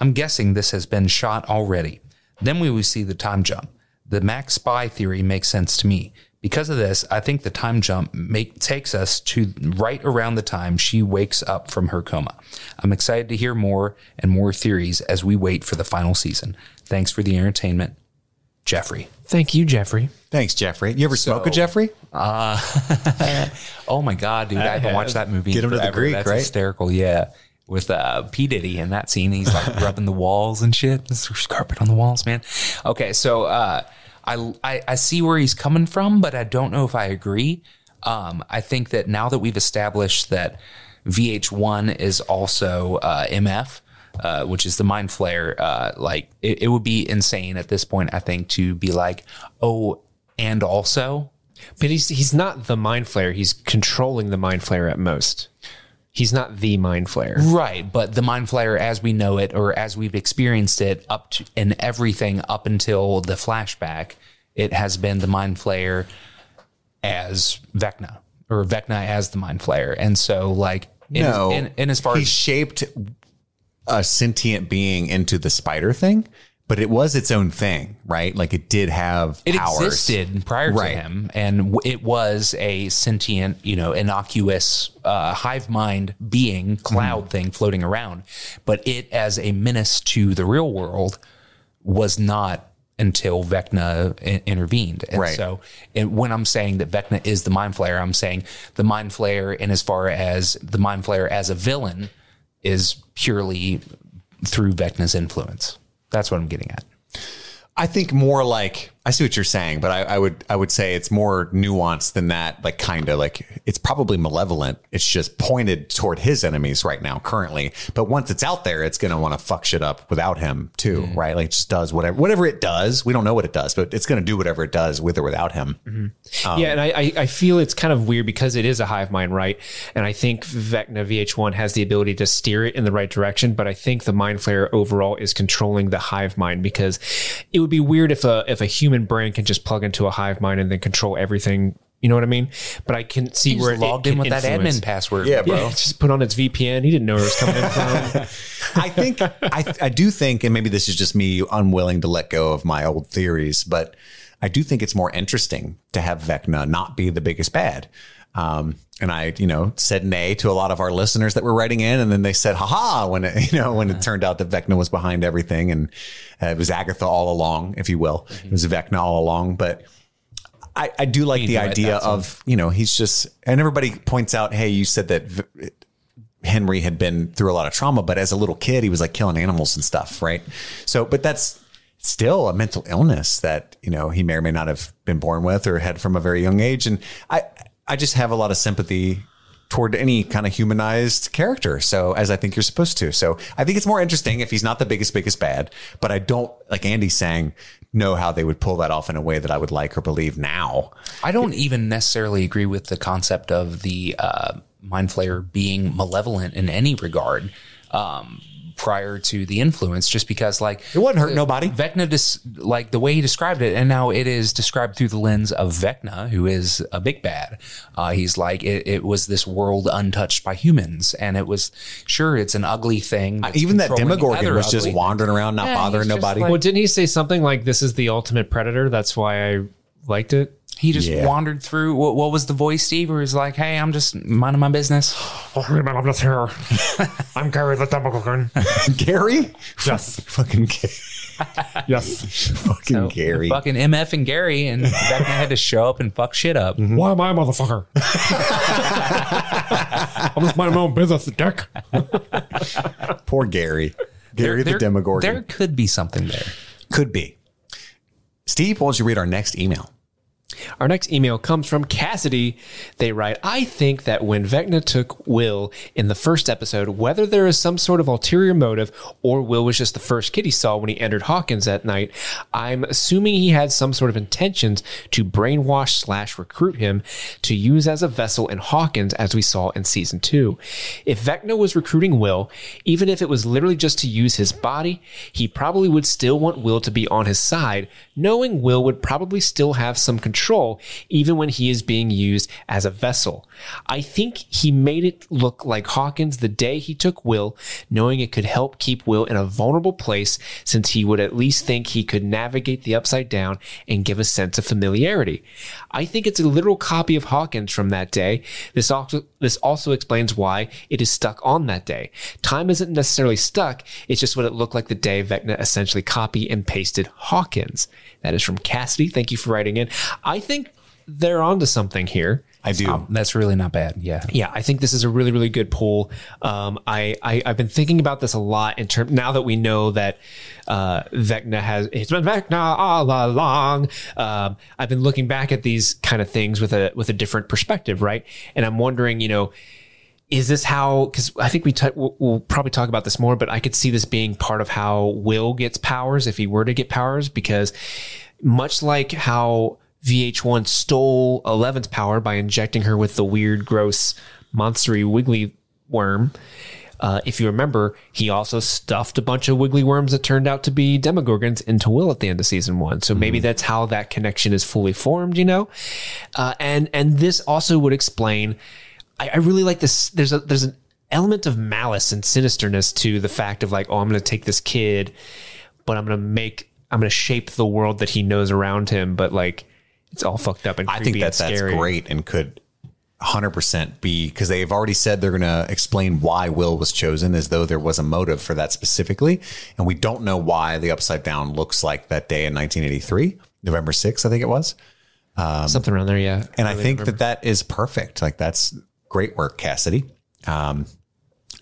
I'm guessing this has been shot already. Then we will see the time jump. The Max Spy theory makes sense to me. Because of this, I think the time jump make, takes us to right around the time she wakes up from her coma. I'm excited to hear more and more theories as we wait for the final season. Thanks for the entertainment, Jeffrey. Thank you, Jeffrey. Thanks, Jeffrey. You ever smoke a Jeffrey? Oh my God, dude! I, haven't watched that movie. Get in him to the forever. Greek, That's right? hysterical. Yeah, with uh, P Diddy in that scene, he's like rubbing the walls and shit. There's carpet on the walls, man. Okay, so uh, I, I I see where he's coming from, but I don't know if I agree. Um, I think that now that we've established that VH1 is also uh, MF. Uh, which is the mind flayer. Uh, like it, it would be insane at this point, I think, to be like, oh, and also But he's he's not the mind flayer. He's controlling the mind flayer at most. He's not the mind flayer. Right, but the mind flayer as we know it or as we've experienced it up to and everything up until the flashback, it has been the mind flayer as Vecna or Vecna as the mind flayer. And so like in, No. in, in as far he as shaped a sentient being into the spider thing, but it was its own thing, right? Like it did have it powers. existed prior to him and it was a sentient you know innocuous uh, hive mind being cloud thing floating around but it as a menace to the real world was not until Vecna i- intervened. And Right. so and when I'm saying that Vecna is the mind flayer, I'm saying the mind flayer in as far as the mind flayer as a villain is purely through Vecna's influence. That's what I'm getting at. I think more like I see what you're saying, but I, I would I would say it's more nuanced than that. Like kind of like it's probably malevolent. It's just pointed toward his enemies right now, currently. But once it's out there, it's gonna want to fuck shit up without him too, Mm. right? Like it just does whatever whatever it does. We don't know what it does, but it's gonna do whatever it does with or without him. Mm-hmm. yeah, and I, I I feel it's kind of weird because it is a hive mind, right? And I think Vecna VH1 has the ability to steer it in the right direction, but I think the mind flayer overall is controlling the hive mind because it would be weird if a if a human brain can just plug into a hive mind and then control everything. You know what I mean? But I can see He's where it logged in can with that admin password. Yeah, bro. Yeah, just put on its VPN. He didn't know where it was coming from. I think I I do think, and maybe this is just me unwilling to let go of my old theories, but I do think it's more interesting to have Vecna not be the biggest bad. Um, and I, you know, said nay to a lot of our listeners that were writing in, and then they said "haha" when it, you know, when it turned out that Vecna was behind everything, and uh, it was Agatha all along, if you will. It was Vecna all along, but. I, I do like the do idea of you know he's just and everybody points out hey you said that v- Henry had been through a lot of trauma, but as a little kid, he was like killing animals and stuff, right? So, but that's still a mental illness that you know he may or may not have been born with or had from a very young age, and I I just have a lot of sympathy toward any kind of humanized character. So as I think you're supposed to. So I think it's more interesting if he's not the biggest, biggest bad, but I don't, like Andy saying, know how they would pull that off in a way that I would like or believe now. I don't even necessarily agree with the concept of the uh, mind flayer being malevolent in any regard. Um, prior to the influence, just because like It wouldn't hurt nobody. Vecna, dis- like the way he described it, and now it is described through the lens of Vecna, who is a big bad. Uh, he's like, it, it was this world untouched by humans, and it was sure it's an ugly thing. that's Even that controlling Demogorgon other was just wandering around, not Yeah, bothering nobody. like- Well, didn't he say something like this is the ultimate predator? That's why I liked it. He just Yeah. wandered through. What, what was the voice, Steve? Where he's like, "Hey, I'm just minding my business." I'm just here. I'm Gary the Demogorgon. Gary? Yes. Fucking Ga- Yes. fucking So, Gary. fucking MF and Gary, and Vecna had to show up and fuck shit up. Mm-hmm. Why am I a motherfucker? I'm just minding my own business, dick. Poor Gary. Gary the there, Demogorgon. There could be something there. Could be. Steve, why don't you read our next email? Our next email comes from Cassidy. They write, I think that when Vecna took Will in the first episode, whether there is some sort of ulterior motive or Will was just the first kid he saw when he entered Hawkins that night, I'm assuming he had some sort of intentions to brainwash slash recruit him to use as a vessel in Hawkins as we saw in season two. If Vecna was recruiting Will, even if it was literally just to use his body, he probably would still want Will to be on his side, knowing Will would probably still have some control even when he is being used as a vessel. I think he made it look like Hawkins the day he took Will, knowing it could help keep Will in a vulnerable place since he would at least think he could navigate the upside down and give a sense of familiarity. I think it's a literal copy of Hawkins from that day. This also, this also explains why it is stuck on that day. Time isn't necessarily stuck. It's just what it looked like the day Vecna essentially copy and pasted Hawkins. That is from Cassidy. Thank you for writing in. I think they're onto something here. I do. Um, that's really not bad. Yeah. Yeah, I think this is a really, really good poll. Um, I, I I've been thinking about this a lot in terms now that we know that uh, Vecna has it's been Vecna all along. Um, I've been looking back at these kind of things with a with a different perspective, right? And I'm wondering, you know, is this how? Because I think we t- we'll, we'll probably talk about this more, but I could see this being part of how Will gets powers if he were to get powers, because much like how VH1 stole Eleven's power by injecting her with the weird, gross, monstery wiggly worm. Uh, if you remember, he also stuffed a bunch of wiggly worms that turned out to be demogorgons into Will at the end of season one. So maybe that's how that connection is fully formed, you know. Uh, and and this also would explain. I, I really like this. There's a there's an element of malice and sinisterness to the fact of like, oh, I'm going to take this kid, but I'm going to make I'm going to shape the world that he knows around him, but like it's all fucked up and I think that that's great and could 100% be because they've already said they're going to explain why Will was chosen as though there was a motive for that specifically. And we don't know why the upside down looks like that day in 1983, November 6th, I think it was. Um, Something around there, yeah. And I think that that is perfect. Like that's great work, Cassidy. Um,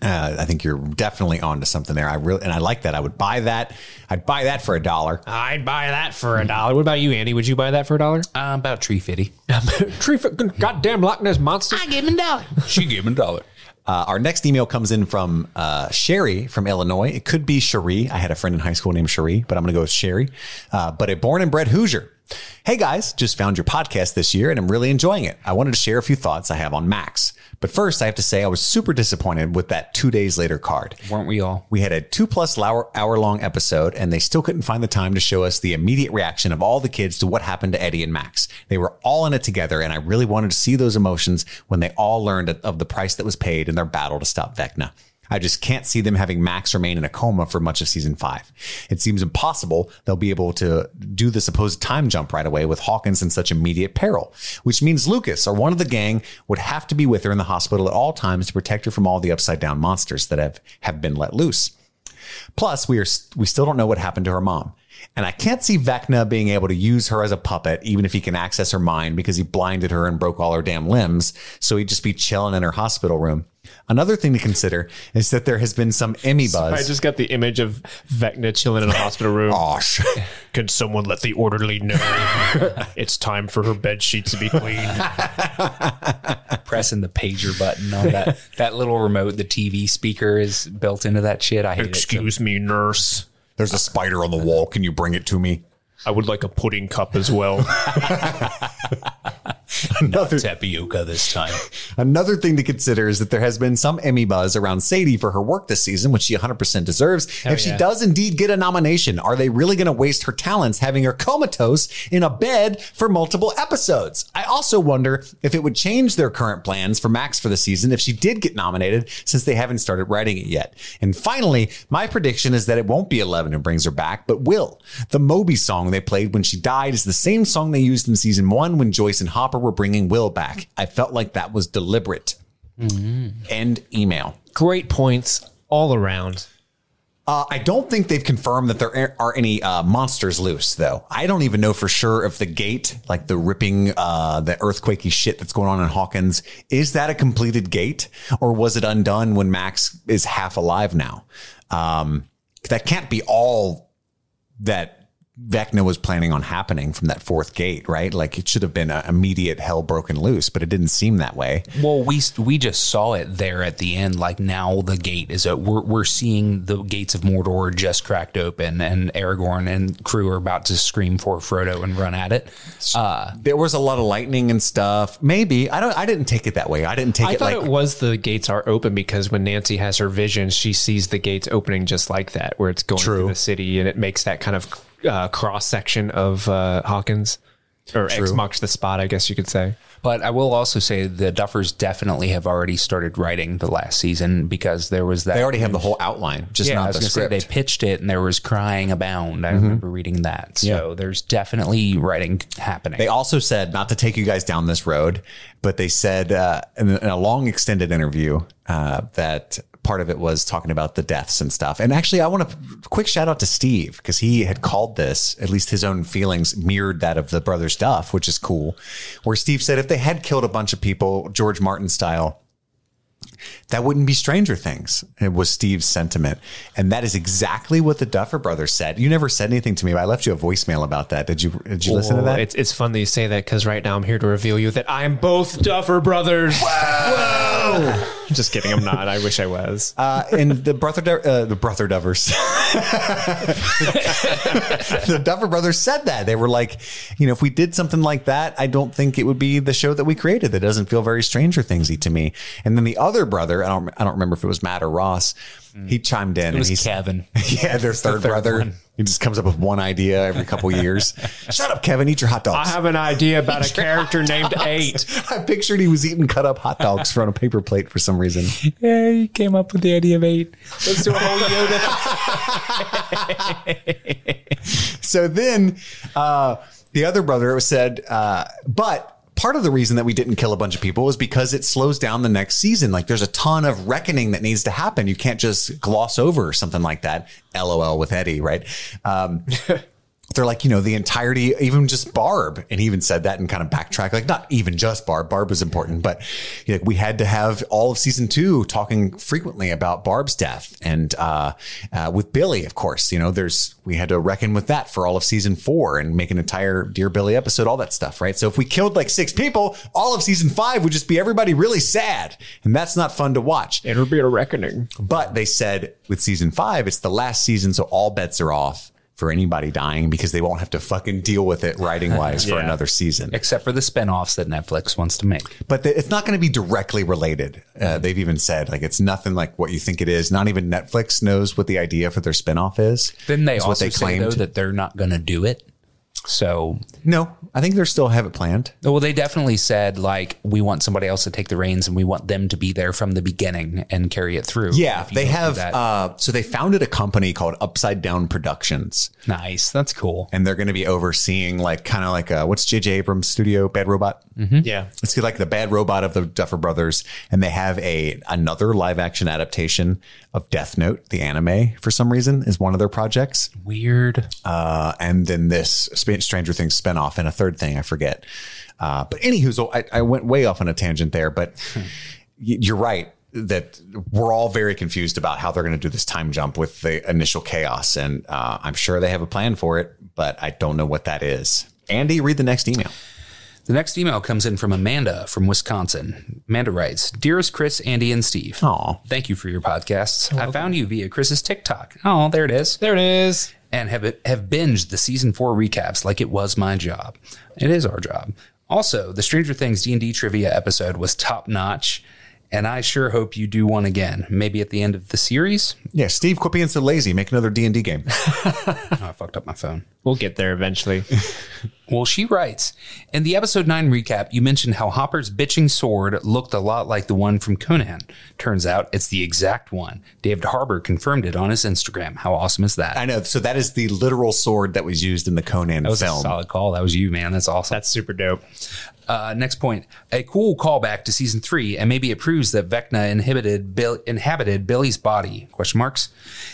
uh, I think you're definitely onto something there. I really, and I like that. I would buy that. I'd buy that for a dollar. I'd buy that for a dollar. What about you, Andy? Would you buy that for a dollar? Uh, about tree fitty. Tree fucking goddamn Loch Ness monster. I gave him a dollar. She gave him a dollar. Uh, our next email comes in from uh, Sherry from Illinois. It could be Cherie. I had a friend in high school named Cherie, but I'm going to go with Sherry. Uh, but a born and bred Hoosier. Hey guys, just found your podcast this year and I'm really enjoying it. I wanted to share a few thoughts I have on Max. But first, I have to say I was super disappointed with that two days later card. Weren't we all? We had a two plus hour, hour long episode, and they still couldn't find the time to show us the immediate reaction of all the kids to what happened to Eddie and Max. They were all in it together, and I really wanted to see those emotions when they all learned of the price that was paid in their battle to stop Vecna. I just can't see them having Max remain in a coma for much of season five. It seems impossible they'll be able to do the supposed time jump right away with Hawkins in such immediate peril, which means Lucas or one of the gang would have to be with her in the hospital at all times to protect her from all the upside down monsters that have, have been let loose. Plus, we are we still don't know what happened to her mom. And I can't see Vecna being able to use her as a puppet, even if he can access her mind because he blinded her and broke all her damn limbs. So he'd just be chilling in her hospital room. Another thing to consider is that there has been some Emmy buzz. I just got the image of Vecna chilling in a hospital room. Gosh. Can someone let the orderly know it's time for her bed sheets to be cleaned? Pressing the pager button on that that little remote, the TV speaker is built into that shit. I hate it. so- Excuse me, nurse. There's a spider on the wall. Can you bring it to me? I would like a pudding cup as well. Another, tapioca this time. another thing to consider is that there has been some Emmy buzz around Sadie for her work this season, which she 100% deserves. Oh, if she yeah. does indeed get a nomination, are they really going to waste her talents having her comatose in a bed for multiple episodes? I also wonder if it would change their current plans for Max for the season if she did get nominated, since they haven't started writing it yet. And finally, my prediction is that it won't be Eleven who brings her back, but Will. The Moby song they played when she died is the same song they used in season one when Joyce and Hopper were bringing Will back. I felt like that was deliberate. End email. Great points all around. Uh, I don't think they've confirmed that there are any uh, monsters loose, though. I don't even know for sure if the gate, like the ripping, uh, the earthquakey shit that's going on in Hawkins, is that a completed gate or was it undone when Max is half alive now? Um, that can't be all that Vecna was planning on happening from that fourth gate, right? Like it should have been an immediate hell broken loose, but it didn't seem that way. Well, we we just saw it there at the end. Like now, the gate is a, we're we're seeing the gates of Mordor just cracked open, and Aragorn and crew are about to scream for Frodo and run at it. Uh, There was a lot of lightning and stuff. Maybe I don't. I didn't take it that way. I didn't take it. I it thought like it was the gates are open because when Nancy has her vision, she sees the gates opening just like that, where it's going True. through the city, and it makes that kind of uh, cross section of uh, Hawkins, or X marks the spot, I guess you could say. But I will also say the Duffers definitely have already started writing the last season because there was that. They already have the whole outline, just yeah, I not was the gonna say script. they pitched it and there was crying abound. I remember reading that. So there's definitely writing happening. They also said not to take you guys down this road, but they said uh, in, in a long extended interview uh, that part of it was talking about the deaths and stuff. And actually, I want to quick shout out to Steve because he had called this at least his own feelings mirrored that of the brothers Duff, which is cool. Where Steve said if they had killed a bunch of people, George Martin style. That wouldn't be Stranger Things. It was Steve's sentiment. And that is exactly what the Duffer brothers said. You never said anything to me, but I left you a voicemail about that. Did you did you listen to that? It's, it's fun that you say that because right now I'm here to reveal you that I am both Duffer brothers. Whoa! Just kidding, I'm not. I wish I was. Uh, and the brother, uh, the brother Dovers, the Duffer brothers said that they were like, you know, if we did something like that, I don't think it would be the show that we created. That doesn't feel very Stranger Thingsy to me. And then the other brother, I don't, I don't remember if it was Matt or Ross. He chimed in. it was and he's, Kevin. Yeah, their third, third brother. one. He just comes up with one idea every couple years. Shut up, Kevin. Eat your hot dogs. I have an idea about a character named Eight. I pictured he was eating cut up hot dogs from a paper plate for some reason. Yeah, he came up with the idea of eight. Let's do a whole Yoda. so then uh, the other brother said, uh, but part of the reason that we didn't kill a bunch of people is because it slows down the next season. Like there's a ton of reckoning that needs to happen. You can't just gloss over something like that. LOL with Eddie, right? Um, they're like, you know, the entirety, even just Barb. And he even said that and kind of backtrack, like not even just Barb. Barb was important, but you know, we had to have all of season two talking frequently about Barb's death. And uh, uh, with Billy, of course, you know, there's, we had to reckon with that for all of season four and make an entire Dear Billy episode, all that stuff, right? So if we killed like six people, all of season five would just be everybody really sad. And that's not fun to watch. It'll be a reckoning. But they said with season five, it's the last season, so all bets are off for anybody dying because they won't have to fucking deal with it writing wise for another season. Except for the spinoffs that Netflix wants to make. But the, it's not going to be directly related. Uh, they've even said like it's nothing like what you think it is. Not even Netflix knows what the idea for their spinoff is. Then they also say though that they're not going to do it. So, No, I think they still have it planned. well, they definitely said like we want somebody else to take the reins and we want them to be there from the beginning and carry it through. Yeah, they have. Uh, so they founded a company called Upside Down Productions, nice. That's cool. and they're going to be overseeing like kind of like uh what's J.J. Abrams' studio, Bad Robot. Yeah. It's like the Bad Robot of the Duffer Brothers, and they have a another live action adaptation of Death Note, the anime. For some reason, is one of their projects. Weird. uh, and then this Sp- Stranger Things spinoff and a third thing I forget. Uh, but anywho, so I, I went way off on a tangent there, but y- you're right that we're all very confused about how they're going to do this time jump with the initial chaos, and uh, I'm sure they have a plan for it, but I don't know what that is. Andy, read the next email. The next email comes in from Amanda from Wisconsin. Amanda writes, Dearest Chris, Andy, and Steve. Aw. Thank you for your podcasts. I found you via Chris's TikTok. Oh, there it is. There it is. and have have binged the season four recaps like it was my job. It is our job. Also, the Stranger Things D and D trivia episode was top notch, and I sure hope you do one again. Maybe at the end of the series. Yeah, Steve, quit being so lazy. Make another D and D game. Oh, I fucked up my phone. We'll get there eventually. Well, she writes In the episode 9 recap, you mentioned how Hopper's bitching sword looked a lot like the one from Conan. Turns out it's the exact one. David Harbour confirmed it on his Instagram. How awesome is that? I know. So that is the literal sword that was used in the Conan that was film. a solid call. That was you, man. That's awesome. That's super dope. Uh, next point. A cool callback to season three, and maybe it proves that Vecna inhibited Bill, inhabited Billy's body. Question marks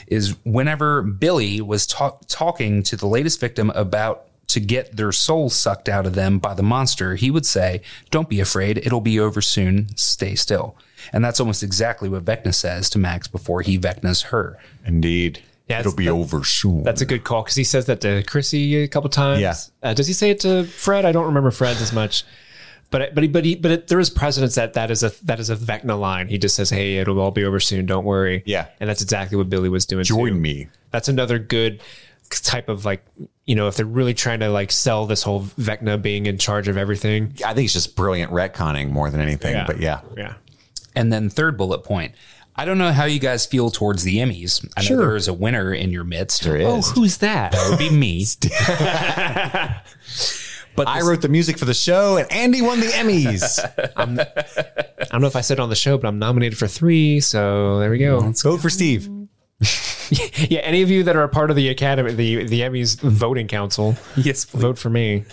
is whenever Billy was ta- talking to the latest victim about to get their soul sucked out of them by the monster, he would say, "Don't be afraid. It'll be over soon. Stay still." And that's almost exactly what Vecna says to Max before he Vecnas her. Indeed. Yeah, It'll be that- over soon. That's a good call because he says that to Chrissy a couple times. Yeah. Uh, does he say it to Fred? I don't remember Fred as much. But but he, but he, but it, there is precedence that that is a that is a Vecna line. He just says, "Hey, it'll all be over soon. Don't worry." Yeah. and that's exactly what Billy was doing. Join too. me. That's another good type of like you know if they're really trying to like sell this whole Vecna being in charge of everything. I think it's just brilliant retconning more than anything. But yeah. yeah. And then third bullet point. I don't know how you guys feel towards the Emmys. I know Sure. there is a winner in your midst. There Oh, who's that? That would be me. but I this- wrote the music for the show, and Andy won the Emmys. I don't know if I said it on the show, but I'm nominated for three. So there we go. Vote for Steve. Yeah, any of you that are a part of the Academy, the the Emmys voting council, yes, please. vote for me.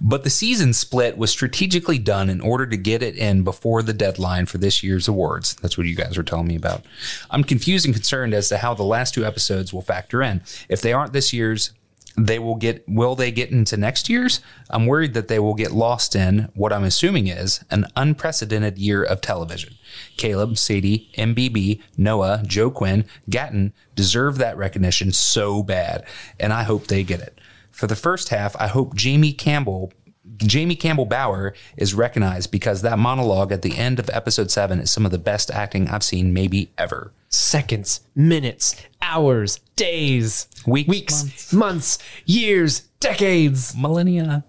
But the season split was strategically done in order to get it in before the deadline for this year's awards. That's what you guys were telling me about. I'm confused and concerned as to how the last two episodes will factor in. If they aren't this year's, they will get will they get into next year's? I'm worried that they will get lost in what I'm assuming is an unprecedented year of television. Caleb, Sadie, MBB, Noah, Joe Quinn, Gaten deserve that recognition so bad, and I hope they get it. For the first half, I hope Jamie Campbell Jamie Campbell Bower is recognized because that monologue at the end of episode 7 is some of the best acting I've seen maybe ever. Seconds, minutes, hours, days, Weeks, weeks, months, years, decades. millennia.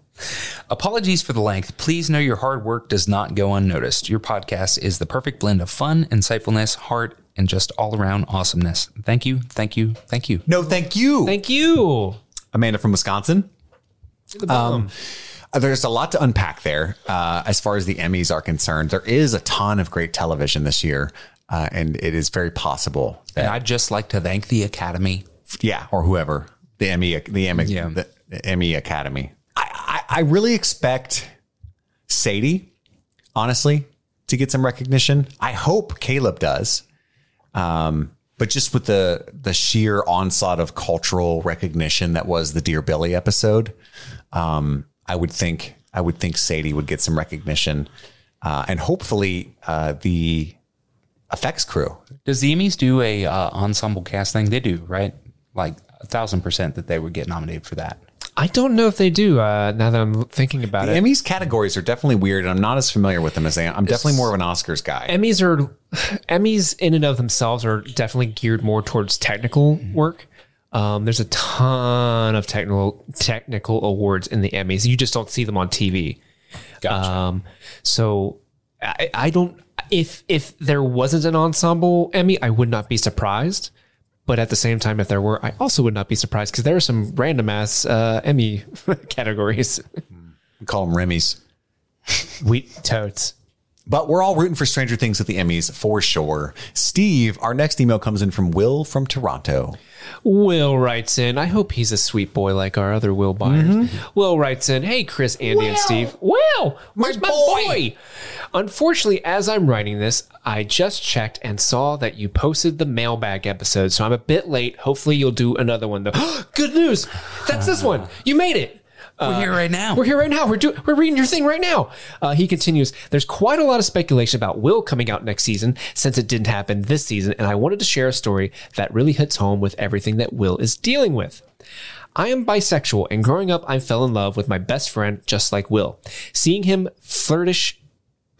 Apologies for the length. Please know your hard work does not go unnoticed. Your podcast is the perfect blend of fun, insightfulness, heart, and just all around awesomeness. Thank you, thank you, thank you. No, thank you. Thank you. Amanda from Wisconsin. The bomb. Uh, There's a lot to unpack there uh, as far as the Emmys are concerned. There is a ton of great television this year, uh, and it is very possible And I'd just like to thank the Academy. yeah, or whoever the Emmy, the Emmy, Yeah. the, the Emmy Academy. I, I, I really expect Sadie, honestly, to get some recognition. I hope Caleb does. Um, but just with the the sheer onslaught of cultural recognition that was the Dear Billy episode, um, I would think I would think Sadie would get some recognition, uh, and hopefully uh, the effects crew. Does the Emmys do a uh, ensemble cast thing? They do, right? Like a thousand percent that they would get nominated for that. I don't know if they do. Uh, now that I'm thinking about The it, Emmys categories are definitely weird, and I'm not as familiar with them as I am. I'm definitely more of an Oscars guy. Emmys are Emmys in and of themselves are definitely geared more towards technical work. Um, there's a ton of technical technical awards in the Emmys. You just don't see them on TV. Gotcha. Um, so I, I don't. If if there wasn't an ensemble Emmy, I would not be surprised. But at the same time, if there were, I also would not be surprised because there are some random ass uh, Emmy categories. We call them Remy's. Wheat totes. But we're all rooting for Stranger Things at the Emmys for sure. Steve, our next email comes in from Will from Toronto. Will writes in, I hope he's a sweet boy like our other Will Byers. Mm-hmm. Will writes in, Hey, Chris, Andy, and Steve. Will, where's my, boy? Unfortunately, as I'm writing this, I just checked and saw that you posted the mailbag episode, so I'm a bit late. Hopefully, you'll do another one, though. Good news! That's this one. You made it. We're here right now. We're here right now. We're doing. We're reading your thing right now. Uh, he continues. There's quite a lot of speculation about Will coming out next season, since it didn't happen this season, and I wanted to share a story that really hits home with everything that Will is dealing with. I am bisexual, and growing up, I fell in love with my best friend, just like Will. Seeing him flirtish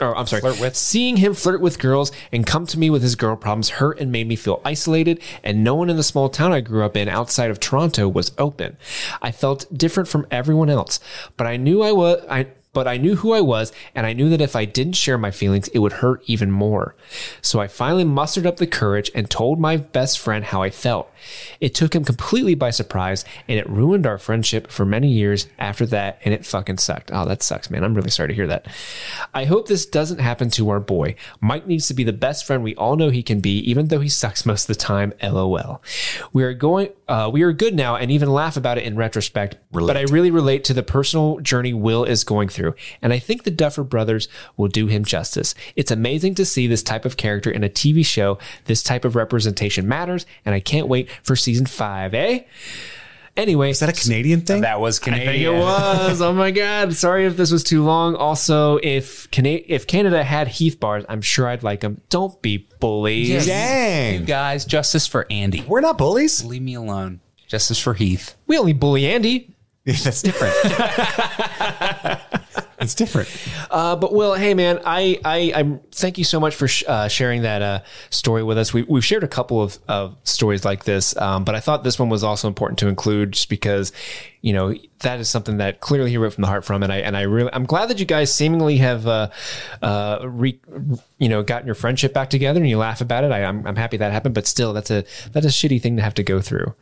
or I'm sorry, Flirt with. seeing him flirt with girls and come to me with his girl problems hurt and made me feel isolated. And no one in the small town I grew up in outside of Toronto was open. I felt different from everyone else, but I knew I was, I, but I knew who I was, and I knew that if I didn't share my feelings, it would hurt even more. So I finally mustered up the courage and told my best friend how I felt. It took him completely by surprise, and it ruined our friendship for many years after that, and it fucking sucked. Oh, that sucks, man. I'm really sorry to hear that. I hope this doesn't happen to our boy. Mike needs to be the best friend we all know he can be, even though he sucks most of the time. LOL. We are going, uh, we are good now and even laugh about it in retrospect, but I really relate to the personal journey Will is going through, and I think the Duffer brothers will do him justice. It's amazing to see this type of character in a TV show. This type of representation matters, and I can't wait for season five, eh? Anyway, Is that a Canadian thing? That was I think Canadian. it was. Oh my god! Sorry if this was too long. Also, if Cana- if Canada had Heath bars, I'm sure I'd like them. Don't be bullies. You Dang. guys, justice for Andy. We're not bullies. Leave me alone. Justice for Heath. We only bully Andy. That's different. it's different. Uh, but Will, hey man, I I I'm thank you so much for sh- uh, sharing that uh, story with us. We we've shared a couple of, of stories like this, um, but I thought this one was also important to include just because you know that is something that clearly he wrote from the heart from, and I and I really I'm glad that you guys seemingly have uh, uh, re, you know gotten your friendship back together and you laugh about it. I, I'm I'm happy that happened, but still, that's a that's a shitty thing to have to go through.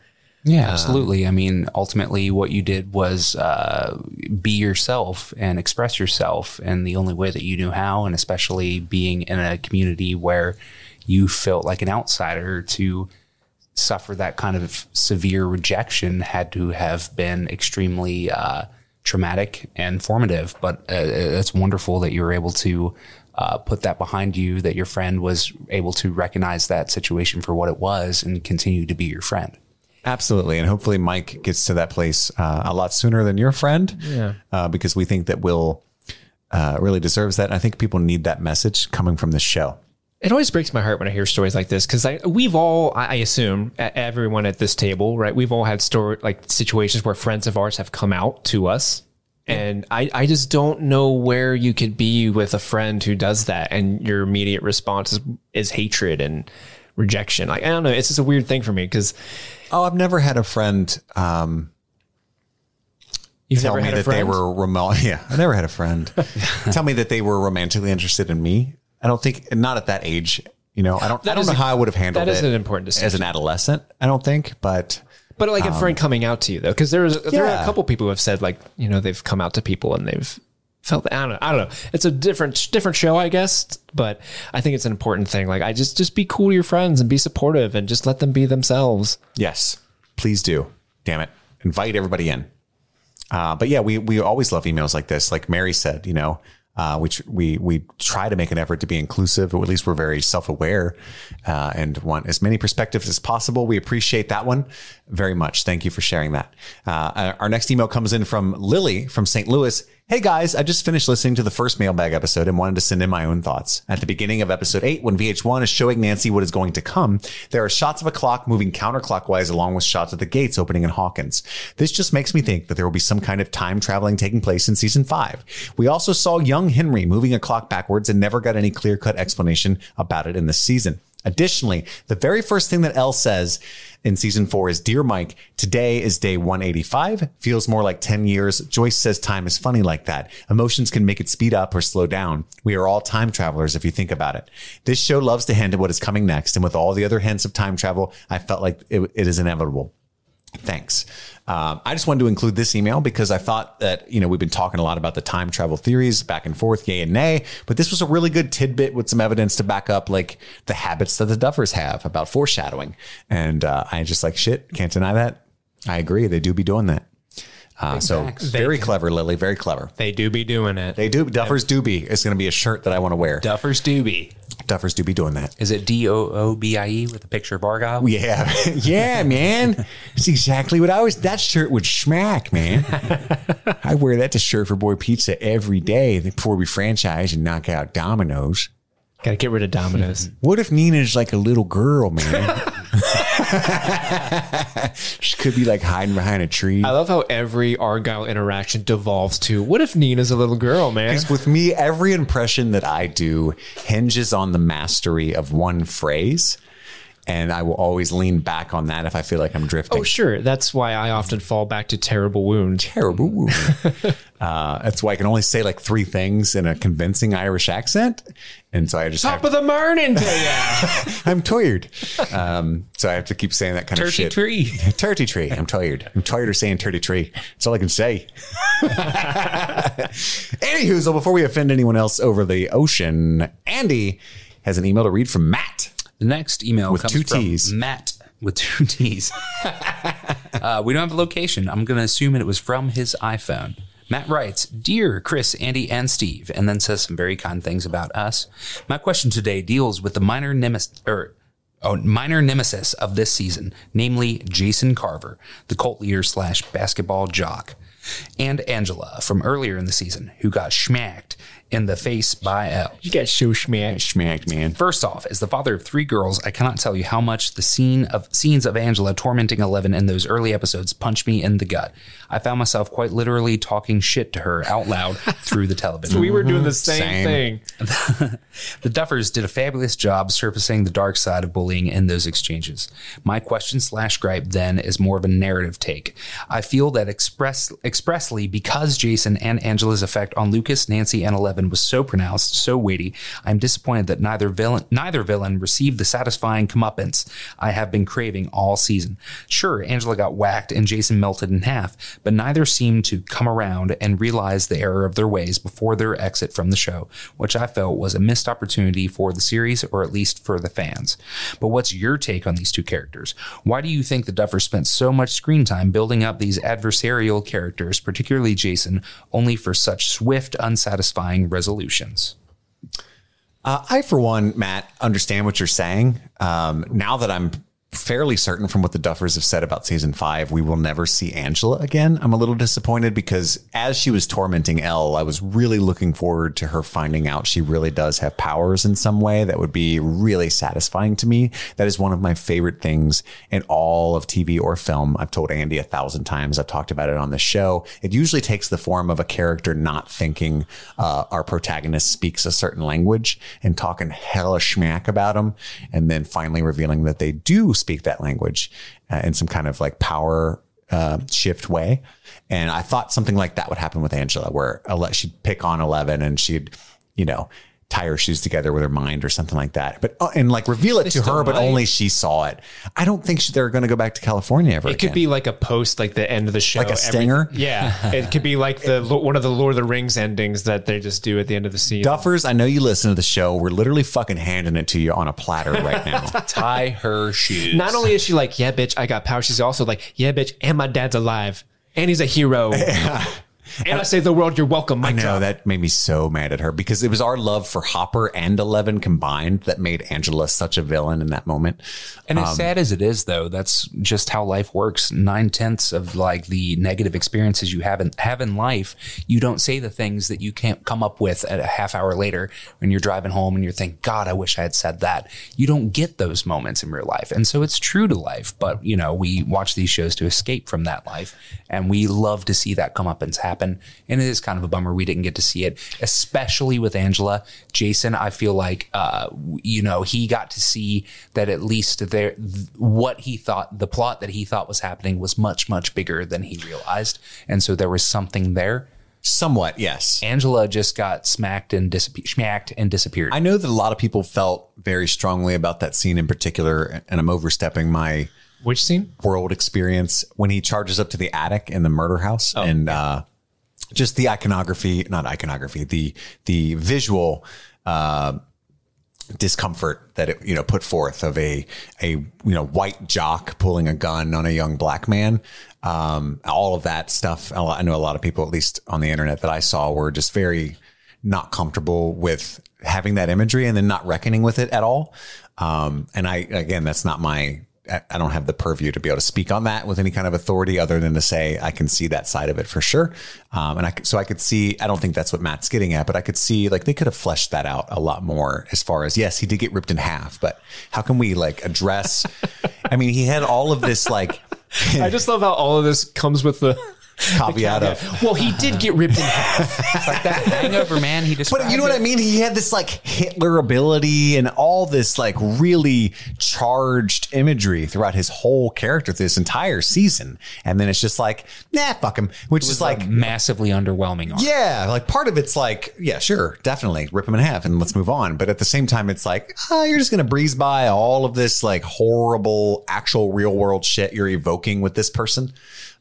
Yeah, absolutely. I mean, ultimately, what you did was uh, be yourself and express yourself in the only way that you knew how, and especially being in a community where you felt like an outsider to suffer that kind of severe rejection had to have been extremely uh, traumatic and formative. But uh, it's wonderful that you were able to uh, put that behind you, that your friend was able to recognize that situation for what it was and continue to be your friend. Absolutely. And hopefully Mike gets to that place uh, a lot sooner than your friend. Yeah. Uh, because we think that Will uh, really deserves that. And I think people need that message coming from the show. It always breaks my heart when I hear stories like this because we've all I assume everyone at this table right we've all had story like situations where friends of ours have come out to us and I I just don't know where you could be with a friend who does that and your immediate response is, is hatred and rejection like I don't know it's just a weird thing for me because Oh, I've never had a friend um, you've tell never me had a that they were remote. Yeah, I never had a friend tell me that they were romantically interested in me. I don't think, not at that age. You know, I don't. I don't know a- how I would have handled that is it an important as an adolescent. I don't think, but but like a friend coming out to you though because there's there are a couple people who have said like you know they've come out to people and they've felt I don't know I don't know it's a different different show I guess but I think it's an important thing like I just just be cool to your friends and be supportive and just let them be themselves yes, please do. Damn it, invite everybody in. Uh, but yeah, we we always love emails like this. Like Mary said, you know, uh, we we we try to make an effort to be inclusive, or at least we're very self aware uh, and want as many perspectives as possible. We appreciate that one very much. Thank you for sharing that. Uh, our next email comes in from Lily from St. Louis. Hey guys, I just finished listening to the first mailbag episode and wanted to send in my own thoughts. At the beginning of episode 8, when VH1 is showing Nancy what is going to come, there are shots of a clock moving counterclockwise along with shots of the gates opening in Hawkins. This just makes me think that there will be some kind of time traveling taking place in season 5. We also saw young Henry moving a clock backwards and never got any clear cut explanation about it in this season. Additionally, the very first thing that El says in season four is Dear Mike, today is day 185. Feels more like 10 years. Joyce says time is funny like that. Emotions can make it speed up or slow down. We are all time travelers if you think about it. This show loves to hint at what is coming next. And with all the other hints of time travel, I felt like it, it is inevitable. Thanks. Um, I just wanted to include this email because I thought that, you know, we've been talking a lot about the time travel theories back and forth, yay and nay, but this was a really good tidbit with some evidence to back up like the habits that the Duffers have about foreshadowing. And uh, I just like, shit, can't deny that. I agree. They do be doing that. Uh, so facts. very clever, Lily. Very clever. They do be doing it. They do. Duffers do be. It's going to be a shirt that I want to wear. Duffers Doobie. Duffers do be doing that. Is it D O O B I E with a picture of Argyle? Yeah, yeah, man. It's exactly what I was. That shirt would smack, man. I wear that to Surfer Boy Pizza every day before we franchise and knock out Domino's. Gotta get rid of Domino's. What if Nina's like a little girl, man? she could be like hiding behind a tree. I love how every Argyle interaction devolves to what if Nina's a little girl, man? With me, every impression that I do hinges on the mastery of one phrase. And I will always lean back on that if I feel like I'm drifting. Oh, sure. That's why I often fall back to terrible wound. terrible wound. uh, that's why I can only say like three things in a convincing Irish accent. And so I just have Top of the morning to you. I'm tired. Um, so I have to keep saying that kind of Turkey shit. tree. Turkey tree. I'm tired. I'm tired of saying turkey tree. That's all I can say. Anywho, so before we offend anyone else over the ocean, Andy has an email to read from Matt. The next email With comes two from Ts. Matt with two T's. uh, we don't have a location. I'm going to assume it was from his iPhone. Matt writes, Dear Chris, Andy, and Steve, and then says some very kind things about us. My question today deals with the minor nemesis, or oh, minor nemesis of this season, namely Jason Carver, the cult leader slash basketball jock, and Angela from earlier in the season, who got schmacked in the face by El. You got show schmack. Schmacked, man. First off, as the father of three girls, I cannot tell you how much the scene of scenes of Angela tormenting Eleven in those early episodes punched me in the gut. I found myself quite literally talking shit to her out loud through the television. We were doing the mm-hmm. same, Same. thing. The Duffers did a fabulous job surfacing the dark side of bullying in those exchanges. My question slash gripe then is more of a narrative take. I feel that express expressly because Jason and Angela's effect on Lucas, Nancy, and Eleven was so pronounced, so weighty, I'm disappointed that neither villain neither villain received the satisfying comeuppance I have been craving all season. Sure, Angela got whacked and Jason melted in half, but neither seemed to come around and realize the error of their ways before their exit from the show, which I felt was a missed opportunity for the series or at least for the fans. But what's your take on these two characters? Why do you think the Duffers spent so much screen time building up these adversarial characters, particularly Jason, only for such swift, unsatisfying resolutions? Uh, I, for one, Matt, understand what you're saying. Um, now that I'm fairly certain from what the Duffers have said about season five, we will never see Angela again. I'm a little disappointed because as she was tormenting El, I was really looking forward to her finding out she really does have powers in some way that would be really satisfying to me. That is one of my favorite things in all of TV or film. I've told Andy a thousand times. I've talked about it on the show. It usually takes the form of a character not thinking uh, our protagonist speaks a certain language and talking hella schmack about them, and then finally revealing that they do speak that language uh, in some kind of like power uh, shift way. And I thought something like that would happen with Angela, where she'd pick on Eleven and she'd, you know, tie her shoes together with her mind or something like that. But uh, and like reveal it to still her, but only she saw it. I don't think she, they're going to go back to California ever. It could again. be like a post, like the end of the show, Like a stinger? yeah, it could be like the one of the Lord of the Rings endings that they just do at the end of the season. Duffers, I know you listen to the show. We're literally fucking handing it to you on a platter right now. Tie her shoes. Not only is she like, yeah, bitch, I got power. She's also like, yeah, bitch, and my dad's alive, and he's a hero. And I save the world. You're welcome. I know job. that made me so mad at her because it was our love for Hopper and Eleven combined that made Angela such a villain in that moment. And as um, sad as it is, though, that's just how life works. Nine tenths of like the negative experiences you have in have in life, you don't say the things that you can't come up with at a half hour later when you're driving home and you're thinking, God, I wish I had said that. You don't get those moments in real life. And so it's true to life. But you know, we watch these shows to escape from that life. And we love to see that come up and happen happen. And it is kind of a bummer we didn't get to see it, especially with Angela. Jason, I feel like, uh, you know, he got to see that at least there, th- what he thought, the plot that he thought was happening was much, much bigger than he realized. And so there was something there. Somewhat, yes. Angela just got smacked and disappeared, smacked and disappeared. I know that a lot of people felt very strongly about that scene in particular, and I'm overstepping my Which scene? world experience when he charges up to the attic in the murder house and uh, just the iconography, not iconography, the the visual uh, discomfort that it you know put forth of a a you know white jock pulling a gun on a young black man. Um, all of that stuff. I know a lot of people, at least on the internet that I saw, were just very not comfortable with having that imagery and then not reckoning with it at all. Um, and I, again, that's not my, I don't have the purview to be able to speak on that with any kind of authority other than to say I can see that side of it for sure. Um, and I, so I could see, I don't think that's what Matt's getting at, but I could see like they could have fleshed that out a lot more as far as, yes, he did get ripped in half, but how can we like address, I mean, he had all of this like I just love how all of this comes with the caveat of, well, he did get ripped in half. like that hangover man he just. But you know what I mean? He had this like Hitler ability and all this like really charged imagery throughout his whole character through this entire season. And then it's just like, nah, fuck him. Which is like, massively underwhelming. arc. yeah, like part of it's like, yeah, sure, definitely rip him in half and let's move on. But at the same time, it's like, oh, you're just going to breeze by all of this like horrible, actual real world shit you're evoking with this person.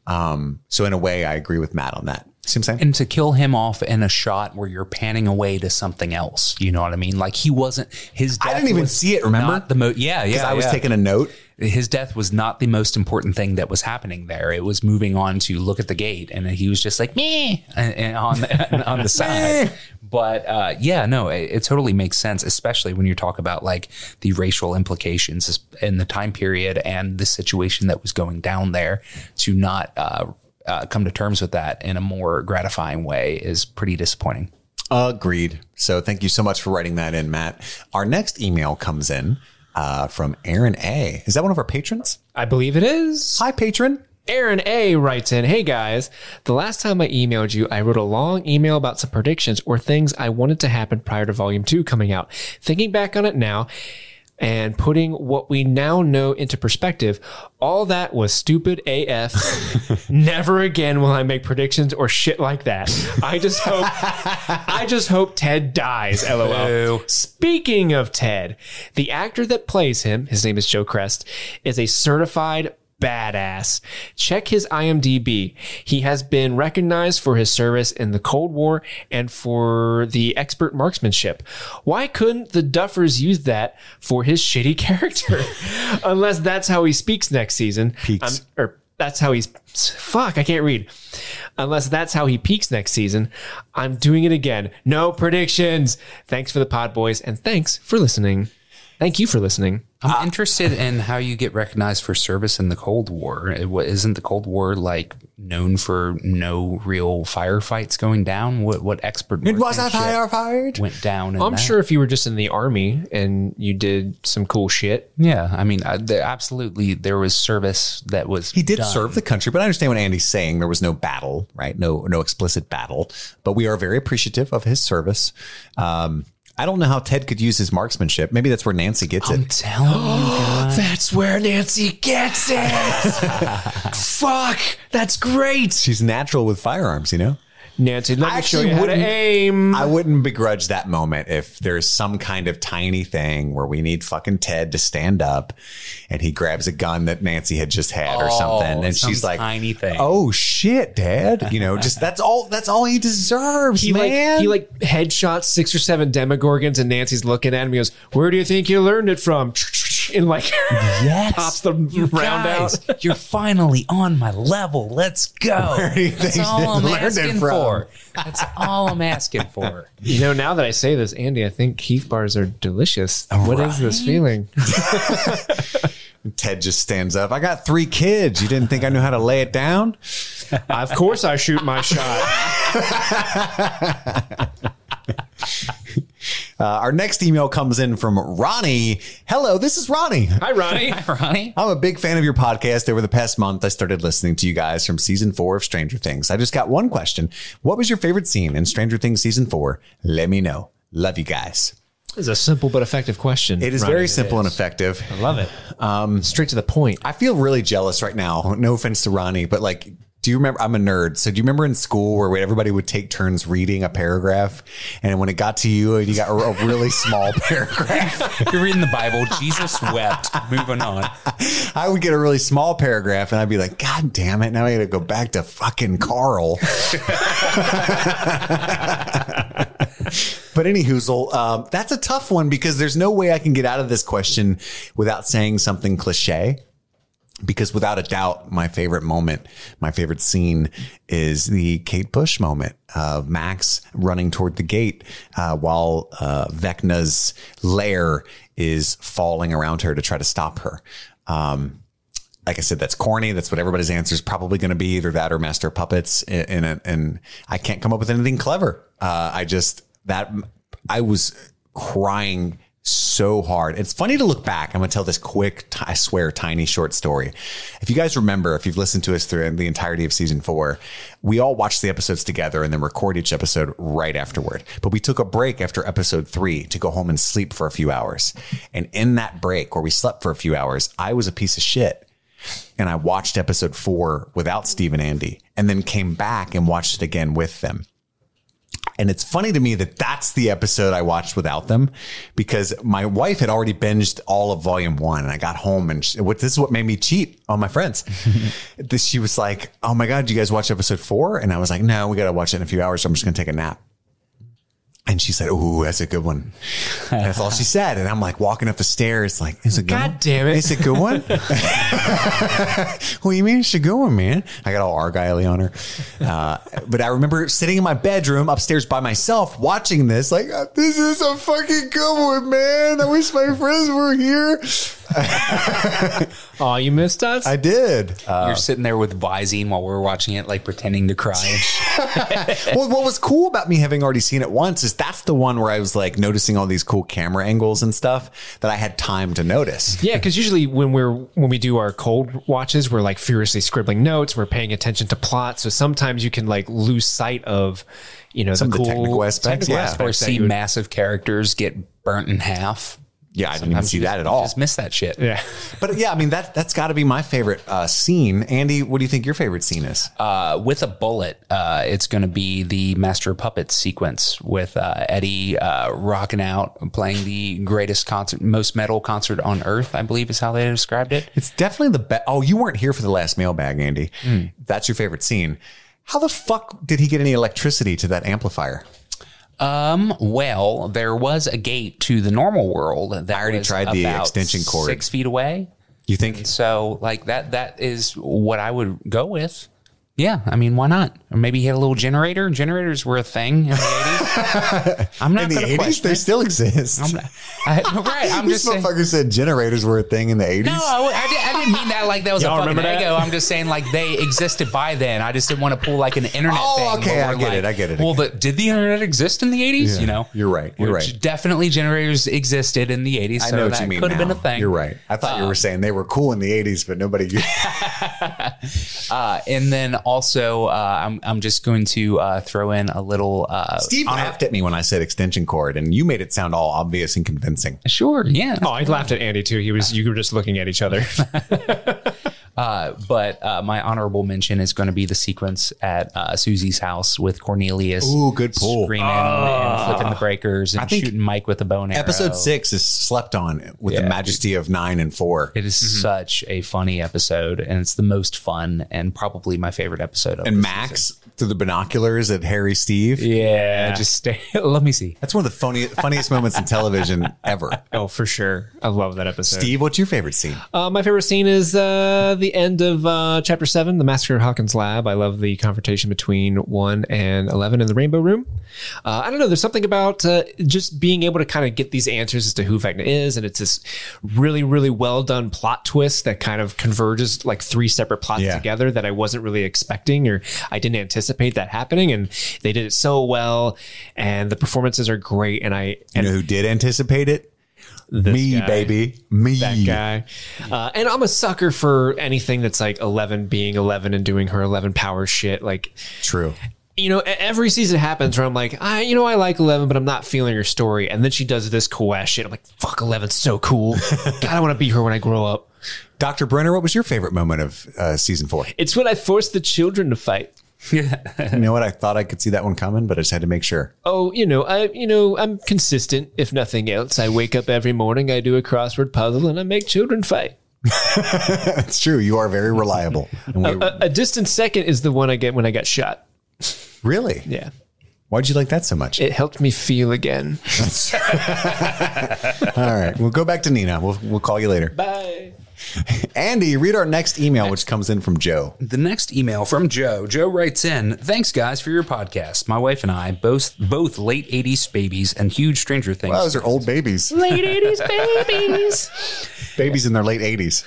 Um, so in a way, I agree with Matt on that. See what I'm saying? and to kill him off in a shot where you're panning away to something else. You know what I mean? Like he wasn't his. I death didn't even was see it, remember? not The mo- yeah, yeah. I was yeah. taking a note. his death was not the most important thing that was happening there. It was moving on to look at the gate, and he was just like me on the, on the side. But uh, yeah, no, it, it totally makes sense, especially when you talk about like the racial implications in the time period and the situation that was going down there. To not uh, uh, come to terms with that in a more gratifying way is pretty disappointing. Agreed. So thank you so much for writing that in, Matt. Our next email comes in uh, from Aaron A. Is that one of our patrons? I believe it is. Hi, patron. Aaron A writes in, Hey guys, the last time I emailed you, I wrote a long email about some predictions or things I wanted to happen prior to volume two coming out. Thinking back on it now and putting what we now know into perspective, all that was stupid AF. Never again will I make predictions or shit like that. I just hope, I just hope Ted dies, lol. Speaking of Ted, the actor that plays him, his name is Joe Chrest, is a certified badass. Check his IMDb. He has been recognized for his service in the Cold War and for the expert marksmanship. Why couldn't the Duffers use that for his shitty character? Unless that's how he speaks next season. Peaks. Um, or that's how he's fuck, I can't read. Unless that's how he peaks next season. I'm doing it again. No predictions. Thanks for the pod boys and thanks for listening. Thank you for listening. I'm interested in how you get recognized for service in the Cold War. It wa- Isn't the Cold War like known for no real firefights going down? What what expert It was a marksmanship firefight. went down? in I'm that? sure if you were just in the army and you did some cool shit. Yeah, I mean, uh, there, absolutely, there was service that was He did done. serve the country, but I understand what Andy's saying. There was no battle, right? No, no explicit battle, but we are very appreciative of his service. Um, I don't know how Ted could use his marksmanship. Maybe that's where Nancy gets I'm it. telling you, guys. That's where Nancy gets it. Fuck, that's great. She's natural with firearms, you know? Nancy, let I me show actually you how to wouldn't- aim. I wouldn't begrudge that moment if there's some kind of tiny thing where we need fucking Ted to stand up and he grabs a gun that Nancy had just had or oh, something. And some she's like, tiny thing. Oh shit, dad. You know, just that's all, that's all he deserves, he man. like he like headshots six or seven demogorgons, and Nancy's looking at him. He goes, "Where do you think you learned it from?" And like pops the You round guys, out. You're finally on my level. Let's go. That's all I'm asking for. That's all I'm asking for. You know, now that I say this, Andy, I think Keith bars are delicious. What is this feeling? Ted just stands up. I got three kids. You didn't think I knew how to lay it down? of course, I shoot my shot. Uh, our next email comes in from Ronnie. Hello, this is Ronnie. Hi, Ronnie. Hi, Ronnie? I'm a big fan of your podcast. Over the past month, I started listening to you guys from season four of Stranger Things. I just got one question. What was your favorite scene in Stranger Things season four? Let me know. Love you guys. It's a simple but effective question. It is Ronnie. very simple and effective. I love it. Um, Straight to the point. I feel really jealous right now. No offense to Ronnie, but like, do you remember? I'm a nerd. So do you remember in school where everybody would take turns reading a paragraph? And when it got to you, and you got a, really small paragraph. You're reading the Bible. Jesus wept. Moving on. I would get a really small paragraph and I'd be like, God damn it. Now I got to go back to fucking Carl. But any hoozle, um, that's a tough one because there's no way I can get out of this question without saying something cliche. Because without a doubt, my favorite moment, my favorite scene is the Kate Bush moment of Max running toward the gate uh, while uh, Vecna's lair is falling around her to try to stop her. Um, like I said, that's corny. That's what everybody's answer is probably going to be either that or Master Puppets. And, and, and I can't come up with anything clever. Uh, I just, that I was crying so hard. It's funny to look back. I'm going to tell this quick, t- I swear, tiny short story. If you guys remember, if you've listened to us through the entirety of season four, we all watched the episodes together and then record each episode right afterward. But we took a break after episode three to go home and sleep for a few hours. And in that break where we slept for a few hours, I was a piece of shit and I watched episode four without Steve and Andy and then came back and watched it again with them. And it's funny to me that that's the episode I watched without them because my wife had already binged all of volume one and I got home and she, what, this is what made me cheat on my friends. she was like, Oh my God, you guys watch episode four? And I was like, no, we got to watch it in a few hours. So I'm just going to take a nap. And she said, "Ooh, that's a good one." And that's all she said. And I'm like walking up the stairs, like, "Is it a good? God one? damn it. It's a good one." what do you mean it's a good one, man? I got all argyle on her. Uh, but I remember sitting in my bedroom upstairs by myself, watching this. Like, "Uh, this is a fucking good one, man. I wish my friends were here. Oh, you missed us? I did. Uh, You're sitting there with Visine while we're watching it, like pretending to cry. well, what was cool about me having already seen it once is that's the one where I was like noticing all these cool camera angles and stuff that I had time to notice. Yeah, because usually when we're when we do our cold watches, we're like furiously scribbling notes. We're paying attention to plot. So sometimes you can like lose sight of, you know, Some the of the cool technical aspects, yeah. aspects or see would- massive characters get burnt in half. Yeah, I didn't even Sometimes see you that just- at all. Just miss that shit. Yeah. But yeah, I mean that that's got to be my favorite uh, scene. Andy, what do you think your favorite scene is? Uh, with a bullet, uh, it's going to be the Master of Puppets sequence with uh, Eddie uh, rocking out, playing the greatest concert, most metal concert on earth. I believe is how they described it. It's definitely the best. Oh, you weren't here for the last mailbag, Andy. That's your favorite scene. How the fuck did he get any electricity to that amplifier? Um, well, there was a gate to the normal world that I already tried the extension cord. six feet away. You think? So, like that, that is what I would go with. Yeah, I mean, why not? Or maybe he had a little generator. Generators were a thing in the eighties. I'm not In the eighties, question. they it. still exist. I'm not, I, right, I'm this just saying. motherfucker said generators were a thing in the eighties. No, I, I, did, I didn't mean that like that was Y'all a fucking remember that? ego. I'm just saying like they existed by then. I just didn't want to pull like an internet Oh, thing. okay, I get like, it, I get it, Well, the, did the internet exist in the 80s? Yeah, You know, you're right, you're right. Definitely generators existed in the 80s. I so know what that you mean. Could have been a thing. You're right. I thought you were saying they were cool in the eighties, but nobody. Uh, and then also, uh, I'm, I'm just going to uh, throw in a little. Uh, Steve laughed at me when I said extension cord, and you made it sound all obvious and convincing. Sure, yeah. Oh, I laughed at Andy too. He was you were just looking at each other. Uh, but uh, my honorable mention is going to be the sequence at uh, Susie's house with Cornelius. Ooh, good pull. Screaming and flipping the breakers and I think shooting Mike with a bone arrow. Episode six is slept on with the majesty of nine and four. It is such a funny episode, and it's the most fun and probably my favorite episode. Of and the Max through the binoculars at Harry Steve. yeah, just stay. Let me see. That's one of the funny, funniest moments in television ever. oh, for sure. I love that episode. Steve, what's your favorite scene? Uh, my favorite scene is uh, the end of uh, chapter seven, the Massacre of Hawkins Lab. I love the confrontation between one and eleven in the Rainbow Room. Uh, I don't know. There's something about uh, just being able to kind of get these answers as to who Vecna is, and it's this really, really well done plot twist that kind of converges like three separate plots Yeah. together that I wasn't really expecting or I didn't anticipate that happening, and they did it so well, and the performances are great, and I You know who did anticipate it? Me, guy. baby. Me. that guy. Uh, and I'm a sucker for anything that's like 11 being 11 and doing her 11 power shit. Like, True. you know, every season happens where I'm like, I, you know, I like 11, but I'm not feeling her story. And then she does this cool shit. I'm like, fuck, 11's so cool. God, I want to be her when I grow up. Dr. Brenner, what was your favorite moment of uh, season four? It's when I forced the children to fight. You know what? I thought I could see that one coming, but I just had to make sure. Oh, you know, I, you know, I'm consistent. If nothing else, I wake up every morning, I do a crossword puzzle, and I make children fight. It's true. You are very reliable. We, A, a distant second is the one I get when I got shot. really? Yeah, Why'd you like that so much? it helped me feel again. All right. We'll go back to Nina. We'll, we'll call you later. Bye. Andy, read our next email, which comes in from Joe. The next email from Joe. Joe writes in, "Thanks guys for your podcast. My wife and I both both late 80s babies and huge Stranger Things. Wow, those are old babies. Late 80s babies. babies in their late 80s.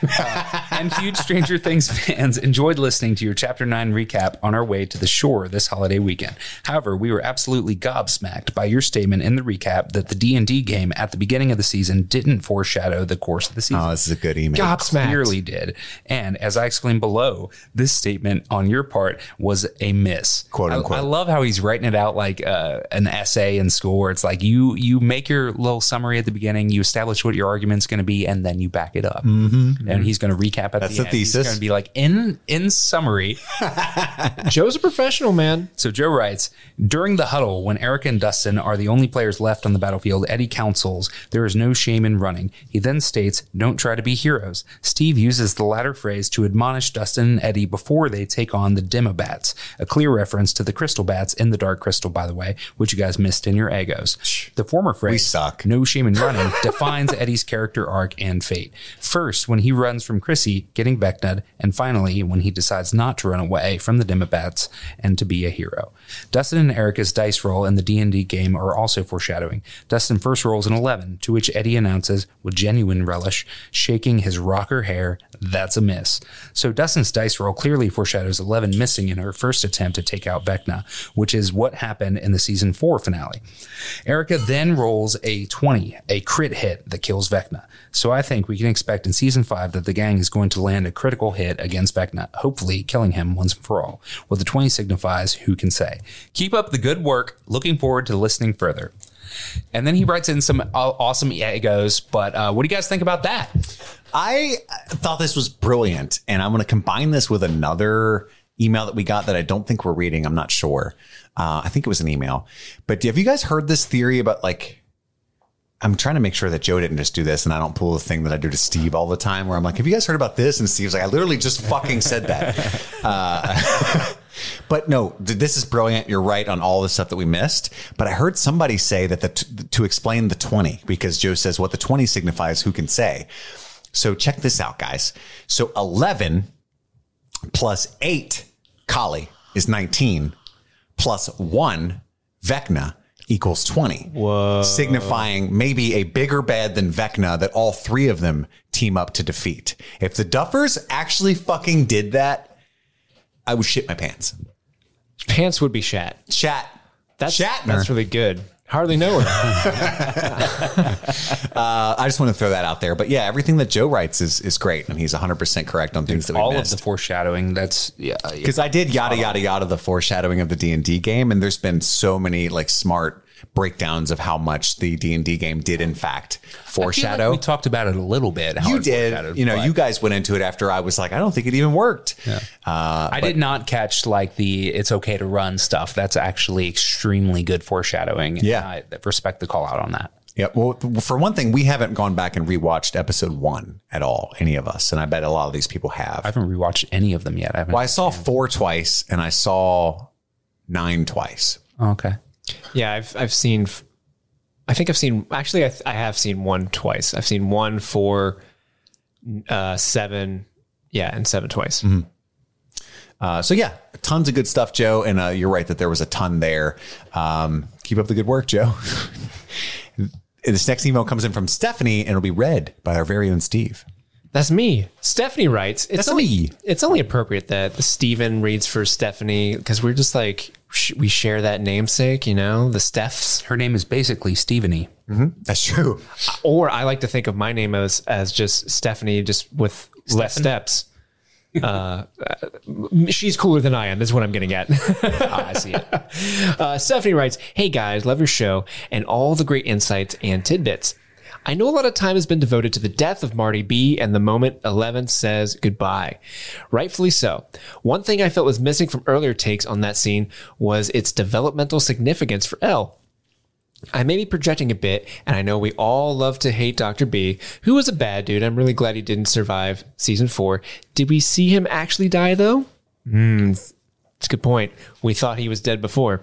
and huge Stranger Things fans enjoyed listening to your Chapter 9 recap on our way to the shore this holiday weekend. However, we were absolutely gobsmacked by your statement in the recap that the D&D game at the beginning of the season didn't foreshadow the course of the season. Oh, this is a good email. Gobsmacked. Clearly did. And as I explained below, this statement on your part was a miss. Quote, I- unquote. I, love how he's writing it out like uh, an essay in school where it's like you you make your little summary at the beginning, you establish what your argument's going to be, and then you back it up. Mm-hmm. And hmm. he's going to recap at That's the the end. He's thesis. going to be like, in in summary, Joe's a professional, man. so Joe writes, during the huddle, when Erica and Dustin are the only players left on the battlefield, Eddie counsels, there is no shame in running. He then states, don't try to be heroes. Steve uses the latter phrase to admonish Dustin and Eddie before they take on the Demobats, a clear reference to the crystal bats in the Dark Crystal, by the way, which you guys missed in your eggos. The former phrase, suck. no shame in running, defines Eddie's character arc and fate. First, when he runs from Chrissy, getting Vecna'd, and finally, when he decides not to run away from the Demobats and to be a hero. Dustin and Erica's dice roll in the D&D game are also foreshadowing. Dustin first rolls an 11, to which Eddie announces, with genuine relish, shaking his rocker hair, that's a miss. So Dustin's dice roll clearly foreshadows 11 missing in her first attempt to take out Vecna, which is what happened in the season 4 finale. Erica then rolls a 20, a crit hit that kills Vecna. So I think we can expect in season 5 that the gang is going to land a critical hit against Vecna, hopefully killing him once and for all. What the 20 signifies, who can say? Keep up the good work. Looking forward to listening further. And then he writes in some awesome eggos, but uh, what do you guys think about that? I thought this was brilliant, and I'm going to combine this with another email that we got that I don't think we're reading. I'm not sure. Uh, I think it was an email. But have you guys heard this theory about like? I'm trying to make sure that Joe didn't just do this, and I don't pull the thing that I do to Steve all the time, where I'm like, "Have you guys heard about this?" And Steve's like, "I literally just fucking said that." uh, but no, this is brilliant. You're right on all the stuff that we missed. But I heard somebody say that the t- to explain the 20 because Joe says what the 20 signifies. Who can say? So check this out, guys. So 11 plus 8 Kali is 19 plus 1 Vecna equals 20. Whoa. Signifying maybe a bigger bad than Vecna that all three of them team up to defeat. If the Duffers actually fucking did that, I would shit my pants. Pants would be shat. Chat. That's Shatner. That's really good. Hardly know her. Uh, I just want to throw that out there. But yeah, everything that Joe writes is is great, and he's 100 percent correct on things that we All missed. of the foreshadowing. That's yeah. yeah. because I did yada yada yada the foreshadowing of the D and D game, and there's been so many like smart breakdowns of how much the D and D game did in fact feel like foreshadow. we talked about it a little bit. you did, you know, but you guys went into it after I was like, I don't think it even worked. Uh, I did not catch like the "it's okay to run" stuff. That's actually extremely good foreshadowing. Yeah. I respect the call out on that. yeah. Well, for one thing, we haven't gone back and rewatched episode one at all, any of us, and I bet a lot of these people have. I haven't rewatched any of them yet. I well, I saw four twice, and I saw nine twice. Oh, okay. Yeah, I've I've seen. I think I've seen. Actually, I, th- I have seen one twice. I've seen one for uh, seven Yeah, and seven twice. Uh, so yeah, tons of good stuff, Joe. And uh, you're right that there was a ton there. Um, keep up the good work, Joe. this next email comes in from Stephanie, and it'll be read by our very own Steve. That's me. Stephanie writes. It's That's only, me. It's only appropriate that Steven reads for Stephanie because we're just like we share that namesake, you know, the Stephs. Her name is basically Stephanie. That's true. Or I like to think of my name as as just Stephanie, just with less steps. Uh, uh, she's cooler than I am. Is what I'm getting at. Ah, I see it. Uh, Stephanie writes, Hey guys, love your show and all the great insights and tidbits. I know a lot of time has been devoted to the death of Marty B and the moment Eleven says goodbye. Rightfully so. One thing I felt was missing from earlier takes on that scene was its developmental significance for El. I may be projecting a bit, and I know we all love to hate Dr. B, who was a bad dude. I'm really glad he didn't survive season four. Did we see him actually die, though? Hmm, it's a good point. We thought he was dead before.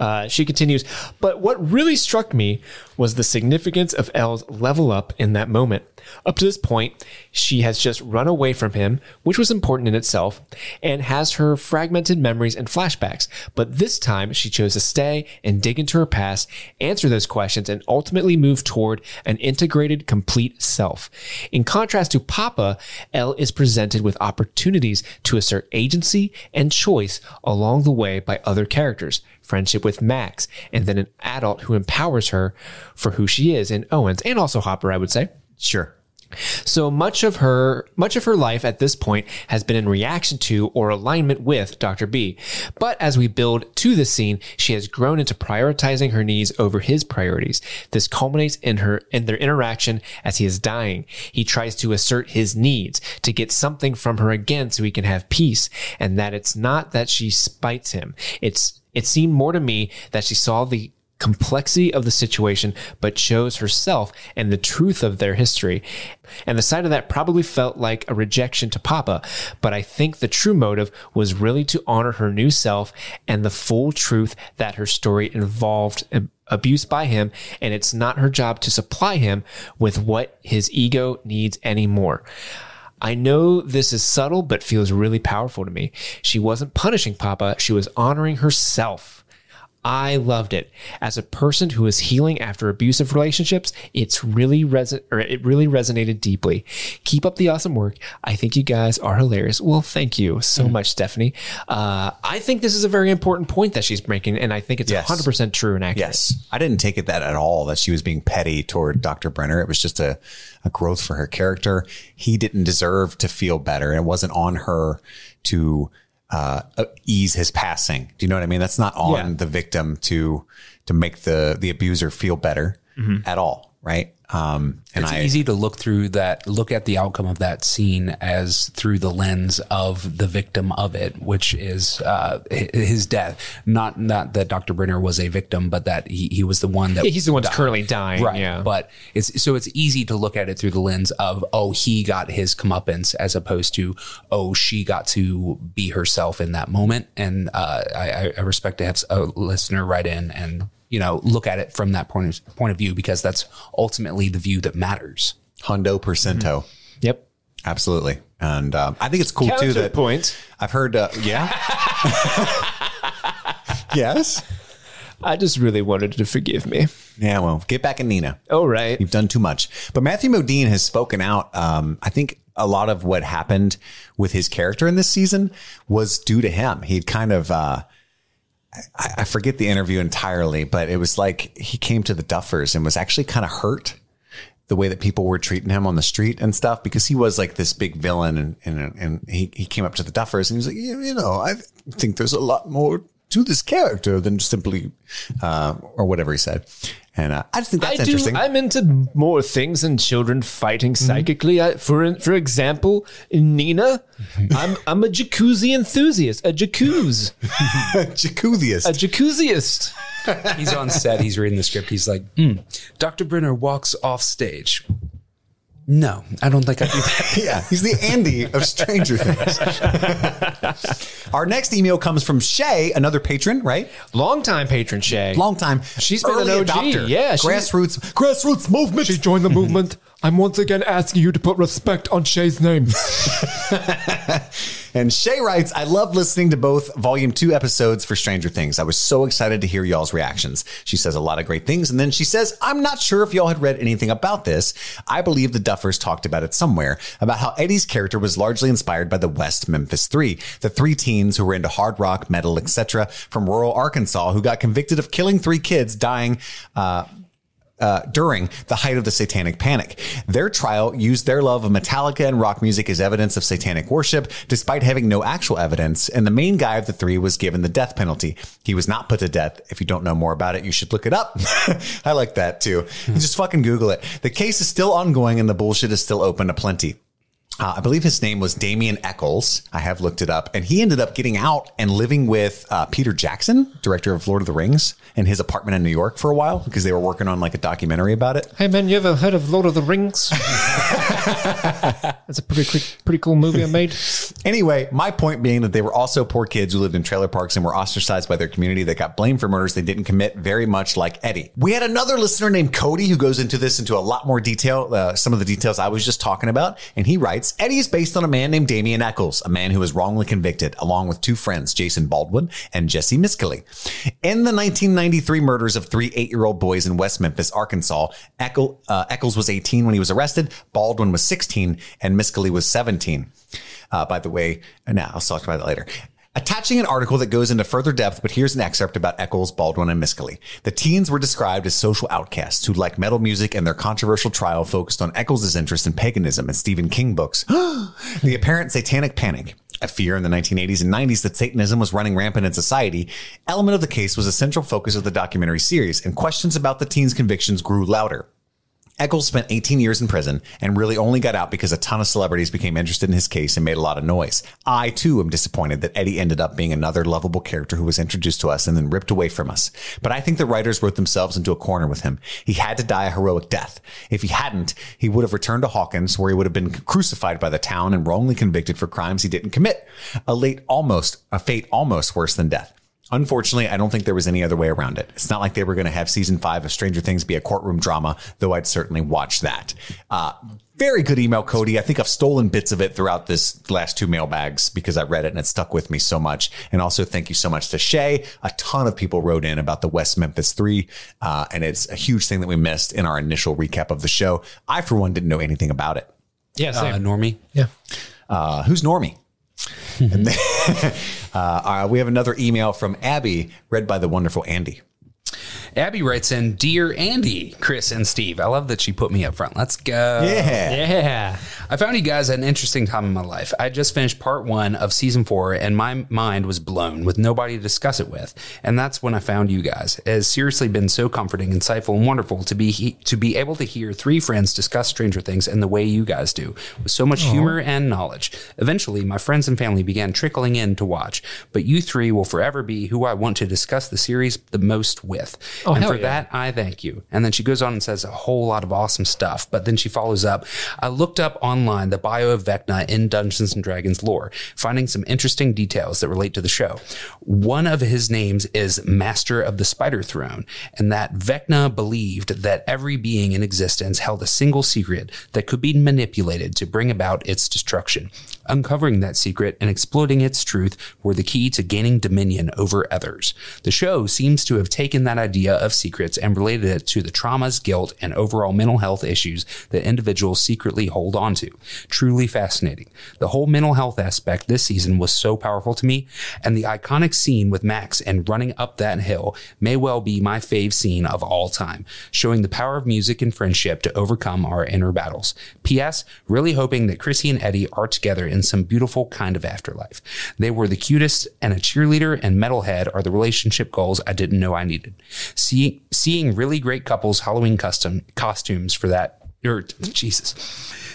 Uh, she continues, but what really struck me was the significance of El's level up in that moment. Up to this point, she has just run away from him, which was important in itself, and has her fragmented memories and flashbacks. But this time, she chose to stay and dig into her past, answer those questions, and ultimately move toward an integrated, complete self. In contrast to Papa, El is presented with opportunities to assert agency and choice along the way by other characters, friendship with Max, and then an adult who empowers her for who she is in Owens, and also Hopper, I would say. Sure. So much of her much of her life at this point has been in reaction to or alignment with Dr. B. But as we build to this scene, she has grown into prioritizing her needs over his priorities. This culminates in her in their interaction as he is dying. He tries to assert his needs to get something from her again so he can have peace and that it's not that she spites him. It's it seemed more to me that she saw the complexity of the situation, but chose herself and the truth of their history. And the side of that probably felt like a rejection to Papa, but I think the true motive was really to honor her new self and the full truth that her story involved abuse by him, and it's not her job to supply him with what his ego needs anymore. I know this is subtle, but feels really powerful to me. She wasn't punishing Papa, she was honoring herself. I loved it. As a person who is healing after abusive relationships, it's really reson- or it really resonated deeply. Keep up the awesome work. I think you guys are hilarious. Well, thank you so much, Stephanie. Uh, I think this is a very important point that she's making, and I think it's Yes. 100% true and accurate. Yes. I didn't take it that at all that she was being petty toward Dr. Brenner. It was just a, a growth for her character. He didn't deserve to feel better. And it wasn't on her to uh, ease his passing. Do you know what I mean? That's not on Yeah. the victim to to make the the abuser feel better at all, right? Um, and It's I easy to look through that, look at the outcome of that scene as through the lens of the victim of it, which is uh, his death. Not not that Dr. Brenner was a victim, but that he, he was the one that Yeah, he's the one that's currently dying. Right. Yeah. But it's so it's easy to look at it through the lens of, oh, he got his comeuppance as opposed to, oh, she got to be herself in that moment. And uh, I, I- I respect to have a listener write in and, you know, look at it from that point of, point of view because that's ultimately the view that matters. Hundo Percento. Yep. Absolutely. And um, I think it's cool too that point. I've heard, uh, yeah. yes. I just really wanted to forgive me. Yeah. Well, get back at Nina. All right. You've done too much. But Matthew Modine has spoken out. Um, I think a lot of what happened with his character in this season was due to him. He'd kind of, uh, I, I forget the interview entirely, but it was like he came to the Duffers and was actually kind of hurt the way that people were treating him on the street and stuff because he was like this big villain and and, and he, he came up to the Duffers and he was like, you, you know, I think there's a lot more to this character than simply, uh, or whatever he said. And uh, I just think that's I do. interesting. I'm into more things than children fighting psychically. I, for for example, Nina, I'm I'm a jacuzzi enthusiast, a jacuzzi, Jacuzziist. a jacuzziist. He's on set. He's reading the script. He's like, "Hmm, Dr. Brenner walks off stage. No, I don't think I do that. Yeah, he's the Andy of Stranger Things. Our next email comes from Shay, another patron, right? Longtime patron Shay. Long time. She's been early an OG. adopter. Yeah, grassroots, grassroots movement. She joined the movement I'm once again asking you to put respect on Shay's name. And Shay writes, I love listening to both volume two episodes for Stranger Things. I was so excited to hear y'all's reactions. She says a lot of great things. And then she says, I'm not sure if y'all had read anything about this. I believe the Duffers talked about it somewhere, about how Eddie's character was largely inspired by the West Memphis Three, the three teens who were into hard rock, metal, etc., from rural Arkansas who got convicted of killing three kids, dying, uh, uh, during the height of the satanic panic. Their trial used their love of Metallica and rock music as evidence of satanic worship, despite having no actual evidence. And the main guy of the three was given the death penalty. He was not put to death. If you don't know more about it, you should look it up. I like that too. Just fucking Google it. The case is still ongoing and the bullshit is still open to plenty. Uh, I believe his name was Damien Echols. I have looked it up, and he ended up getting out and living with uh, Peter Jackson, director of Lord of the Rings, in his apartment in New York for a while because they were working on like a documentary about it. hey man, you ever heard of Lord of the Rings? That's a pretty quick, pretty cool movie I made. Anyway, my point being that they were also poor kids who lived in trailer parks and were ostracized by their community that got blamed for murders they didn't commit, very much like Eddie. We had another listener named Cody who goes into this into a lot more detail, uh, some of the details I was just talking about. And he writes, Eddie is based on a man named Damien Echols, a man who was wrongly convicted, along with two friends, Jason Baldwin and Jessie Misskelley. In the 1993 murders of three eight-year-old boys in West Memphis, Arkansas, Eckel, uh, Echols was 18 when he was arrested, Baldwin was 16, and Misskelley was 17. Uh, by the way, now I'll talk about that later. Attaching an article that goes into further depth, but here's an excerpt about Echols, Baldwin, and Misskelley. The teens were described as social outcasts who liked metal music, and their controversial trial focused on Echols' interest in paganism and Stephen King books. the apparent satanic panic. A fear in the 1980s and 90s that Satanism was running rampant in society, element of the case was a central focus of the documentary series, and questions about the teens' convictions grew louder. Echols spent 18 years in prison and really only got out because a ton of celebrities became interested in his case and made a lot of noise. I too am disappointed that Eddie ended up being another lovable character who was introduced to us and then ripped away from us. But I think the writers wrote themselves into a corner with him. He had to die a heroic death. If he hadn't, he would have returned to Hawkins where he would have been crucified by the town and wrongly convicted for crimes he didn't commit. A late almost, a fate almost worse than death. Unfortunately, I don't think there was any other way around it. It's not like they were going to have season five of Stranger Things be a courtroom drama, though I'd certainly watch that. Uh, very good email, Cody. I think I've stolen bits of it throughout this last two mailbags because I read it and it stuck with me so much. And also, thank you so much to Shay. A ton of people wrote in about the West Memphis Three, uh, and it's a huge thing that we missed in our initial recap of the show. I, for one, didn't know anything about it. Yeah, Uh. Normie. yeah. Uh, who's Normie? and then, uh, uh, we have another email from Abby, read by the wonderful Andy. Abby writes in, Dear Andy, Chris, and Steve. I love that she put me up front. Let's go. Yeah. Yeah. I found you guys at an interesting time in my life. I just finished part one of season four, and my mind was blown with nobody to discuss it with. And that's when I found you guys. It has seriously been so comforting, insightful, and wonderful to be he- to be able to hear three friends discuss Stranger Things in the way you guys do, with so much humor and knowledge. Eventually, my friends and family began trickling in to watch, but you three will forever be who I want to discuss the series the most with. Oh, and for yeah. that, I thank you. And then she goes on and says a whole lot of awesome stuff. But then she follows up. I looked up online the bio of Vecna in Dungeons and Dragons lore, finding some interesting details that relate to the show. One of his names is Master of the Spider Throne, and that Vecna believed that every being in existence held a single secret that could be manipulated to bring about its destruction. Uncovering that secret and exploiting its truth were the key to gaining dominion over others. The show seems to have taken that idea of secrets and related it to the traumas, guilt, and overall mental health issues that individuals secretly hold on to. Truly fascinating. The whole mental health aspect this season was so powerful to me, and the iconic scene with Max and running up that hill may well be my fave scene of all time, showing the power of music and friendship to overcome our inner battles. P.S. Really hoping that Chrissy and Eddie are together in some beautiful kind of afterlife. They were the cutest, and a cheerleader and metalhead are the relationship goals I didn't know I needed. See, seeing really great couples Halloween custom costumes for that, or Jesus,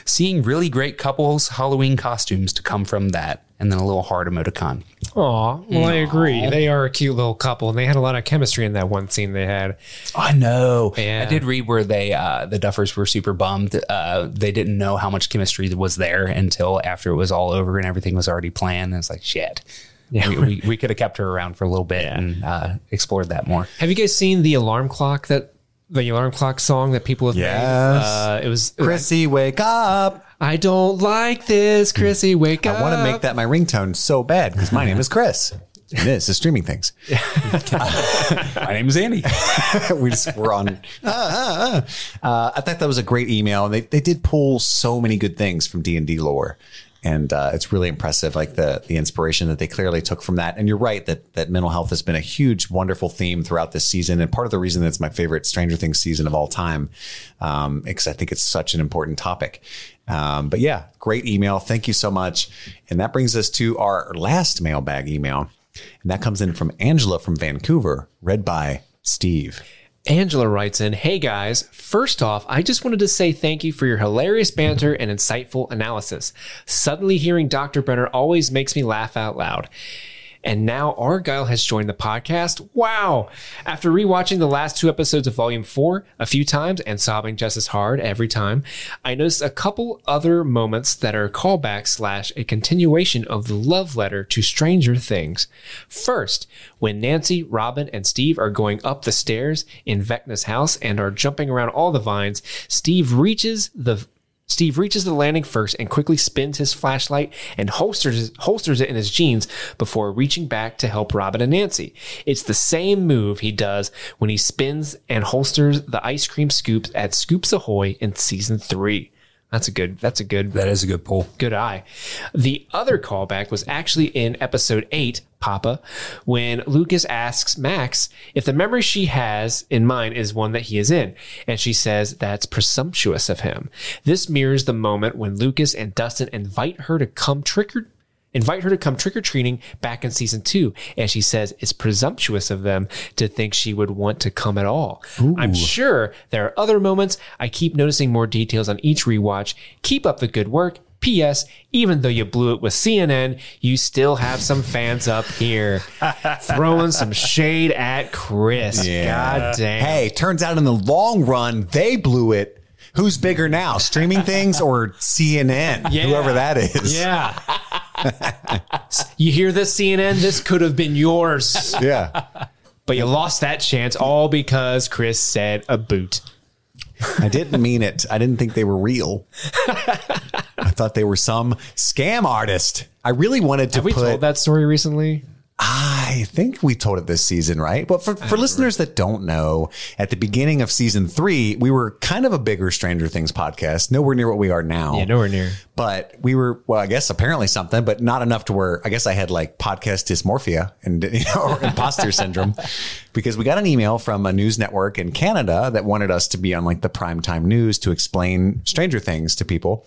seeing really great couples Halloween costumes to come from that, and then a little heart emoticon. Aw, well, I agree. They are a cute little couple, and they had a lot of chemistry in that one scene they had. I know. Yeah. I did read where they uh, the Duffers were super bummed. Uh, they didn't know how much chemistry was there until after it was all over and everything was already planned. And it's like shit. Yeah. we, we, we could have kept her around for a little bit and uh, explored that more. Have you guys seen the alarm clock that the alarm clock song that people have Yes. made. Uh, it was Chrissy, wake up. I don't like this, Chrissy. Wake up. I want to make that my ringtone so bad because my name is Chris. And this is streaming things. My name is Andy. we just were on. Uh, uh, uh. Uh, I thought that was a great email. And they they did pull so many good things from D and D lore, and uh, it's really impressive. Like the the inspiration that they clearly took from that. And you're right that that mental health has been a huge, wonderful theme throughout this season, and part of the reason that it's my favorite Stranger Things season of all time, um, because I think it's such an important topic. Um, but yeah, great email. Thank you so much. And that brings us to our last mailbag email. And that comes in from Angela from Vancouver, read by Steve. Angela writes in, Hey guys, first off, I just wanted to say thank you for your hilarious banter and insightful analysis. Suddenly hearing Dr. Brenner always makes me laugh out loud. And now Argyle has joined the podcast. Wow. After rewatching the last two episodes of Volume 4 a few times and sobbing just as hard every time, I noticed a couple other moments that are callbacks slash a continuation of the love letter to Stranger Things. First, when Nancy, Robin, and Steve are going up the stairs in Vecna's house and are jumping around all the vines, Steve reaches the Steve reaches the landing first and quickly spins his flashlight and holsters holsters it in his jeans before reaching back to help Robin and Nancy. It's the same move he does when he spins and holsters the ice cream scoops at Scoops Ahoy in season 3. That's a good that's a good That is a good pull. good eye. The other callback was actually in episode 8, Papa, when Lucas asks Max if the memory she has in mind is one that he is in, and she says that's presumptuous of him. This mirrors the moment when Lucas and Dustin invite her to come trick or invite her to come trick or treating back in season two. And she says it's presumptuous of them to think she would want to come at all. I'm sure there are other moments. I keep noticing more details on each rewatch. Keep up the good work. P.S. Even though you blew it with CNN, you still have some fans up here throwing some shade at Chris. God damn. Hey, turns out in the long run, they blew it. Who's bigger now, streaming things or CNN? Yeah. Whoever that is. Yeah. you hear this, CNN? This could have been yours. Yeah. But you lost that chance all because Chris said a boot. I didn't mean it. I didn't think they were real. I thought they were some scam artist. I really wanted to Have we put. told that story recently? I think we told it this season, right? But for, for listeners that don't know, at the beginning of season three, we were kind of a bigger Stranger Things podcast, nowhere near what we are now. Yeah, nowhere near. But we were, well, I guess apparently something, but not enough to where I guess I had like podcast dysmorphia and, you know, or imposter syndrome because we got an email from a news network in Canada that wanted us to be on like the primetime news to explain Stranger Things to people.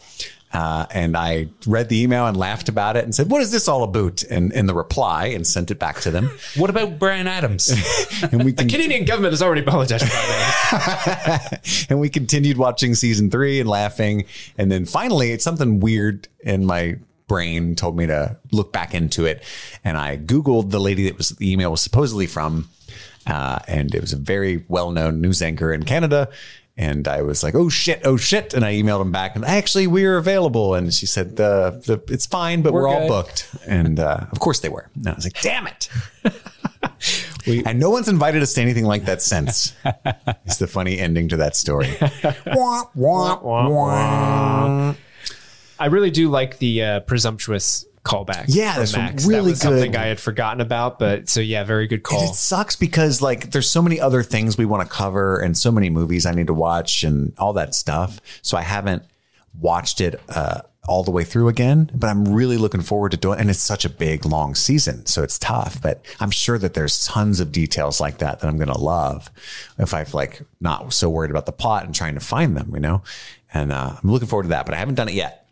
Uh, and I read the email and laughed about it and said, "What is this all about?" And in the reply, and sent it back to them. What about Bryan Adams? And we can, Canadian government has already apologized for that. and we continued watching season three and laughing. And then finally, it's something weird in my brain told me to look back into it. And I Googled the lady that was the email was supposedly from. Uh, and it was a very well known news anchor in Canada. And I was like, oh shit, oh shit. And I emailed him back and actually we're available. And she said, uh, the, it's fine, but we're, We're all booked. And uh, of course they were. And I was like, damn it. and no one's invited us to anything like that since. it's the funny ending to that story. Wah, wah, wah. I really do like the uh, presumptuous callback. Yeah, that's Max. really that was Something. I had forgotten about, but so yeah, very good And call. it sucks because like there's so many other things we want to cover and so many movies I need to watch and all that stuff. So I haven't watched it uh, all the way through again, but I'm really looking forward to doing. And it's such a big, long season, so it's tough. But I'm sure that there's tons of details like that that I'm gonna love if I've like not so worried about the plot and trying to find them, you know. And uh, I'm looking forward to that, but I haven't done it yet.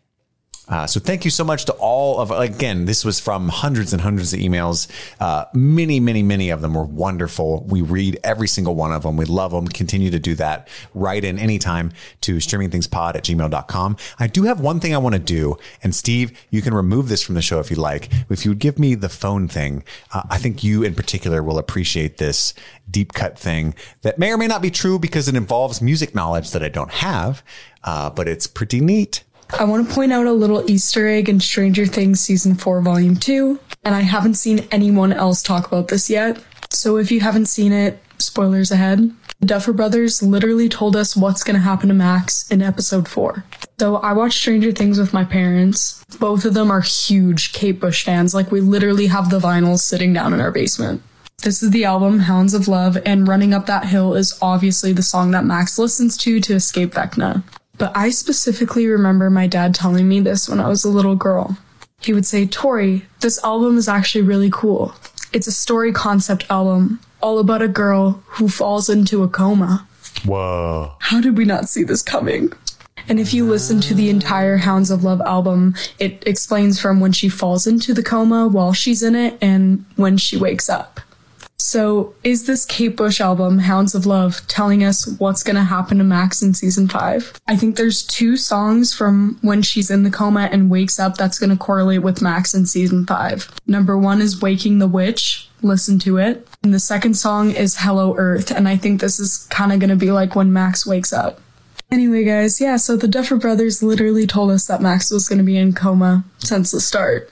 Uh, so thank you so much to all of again. This was from hundreds and hundreds of emails. Uh, many, many, many of them were wonderful. We read every single one of them. We love them. Continue to do that. Write in anytime to streamingthingspod at gmail.com. I do have one thing I want to do. And Steve, you can remove this from the show if you like. If you would give me the phone thing, uh, I think you in particular will appreciate this deep cut thing that may or may not be true because it involves music knowledge that I don't have. Uh, but it's pretty neat. I want to point out a little Easter egg in Stranger Things Season 4, Volume 2, and I haven't seen anyone else talk about this yet. So if you haven't seen it, spoilers ahead. The Duffer Brothers literally told us what's going to happen to Max in episode 4. So I watched Stranger Things with my parents. Both of them are huge Kate Bush fans. Like we literally have the vinyls sitting down in our basement. This is the album Hounds of Love, and Running Up That Hill is obviously the song that Max listens to to escape Vecna. But I specifically remember my dad telling me this when I was a little girl. He would say, Tori, this album is actually really cool. It's a story concept album, all about a girl who falls into a coma. Whoa. How did we not see this coming? And if you listen to the entire Hounds of Love album, it explains from when she falls into the coma while she's in it and when she wakes up. So, is this Kate Bush album, Hounds of Love, telling us what's going to happen to Max in season five? I think there's two songs from when she's in the coma and wakes up that's going to correlate with Max in season five. Number one is Waking the Witch. Listen to it. And the second song is Hello Earth. And I think this is kind of going to be like when Max wakes up. Anyway, guys, yeah, so the Duffer Brothers literally told us that Max was going to be in coma since the start.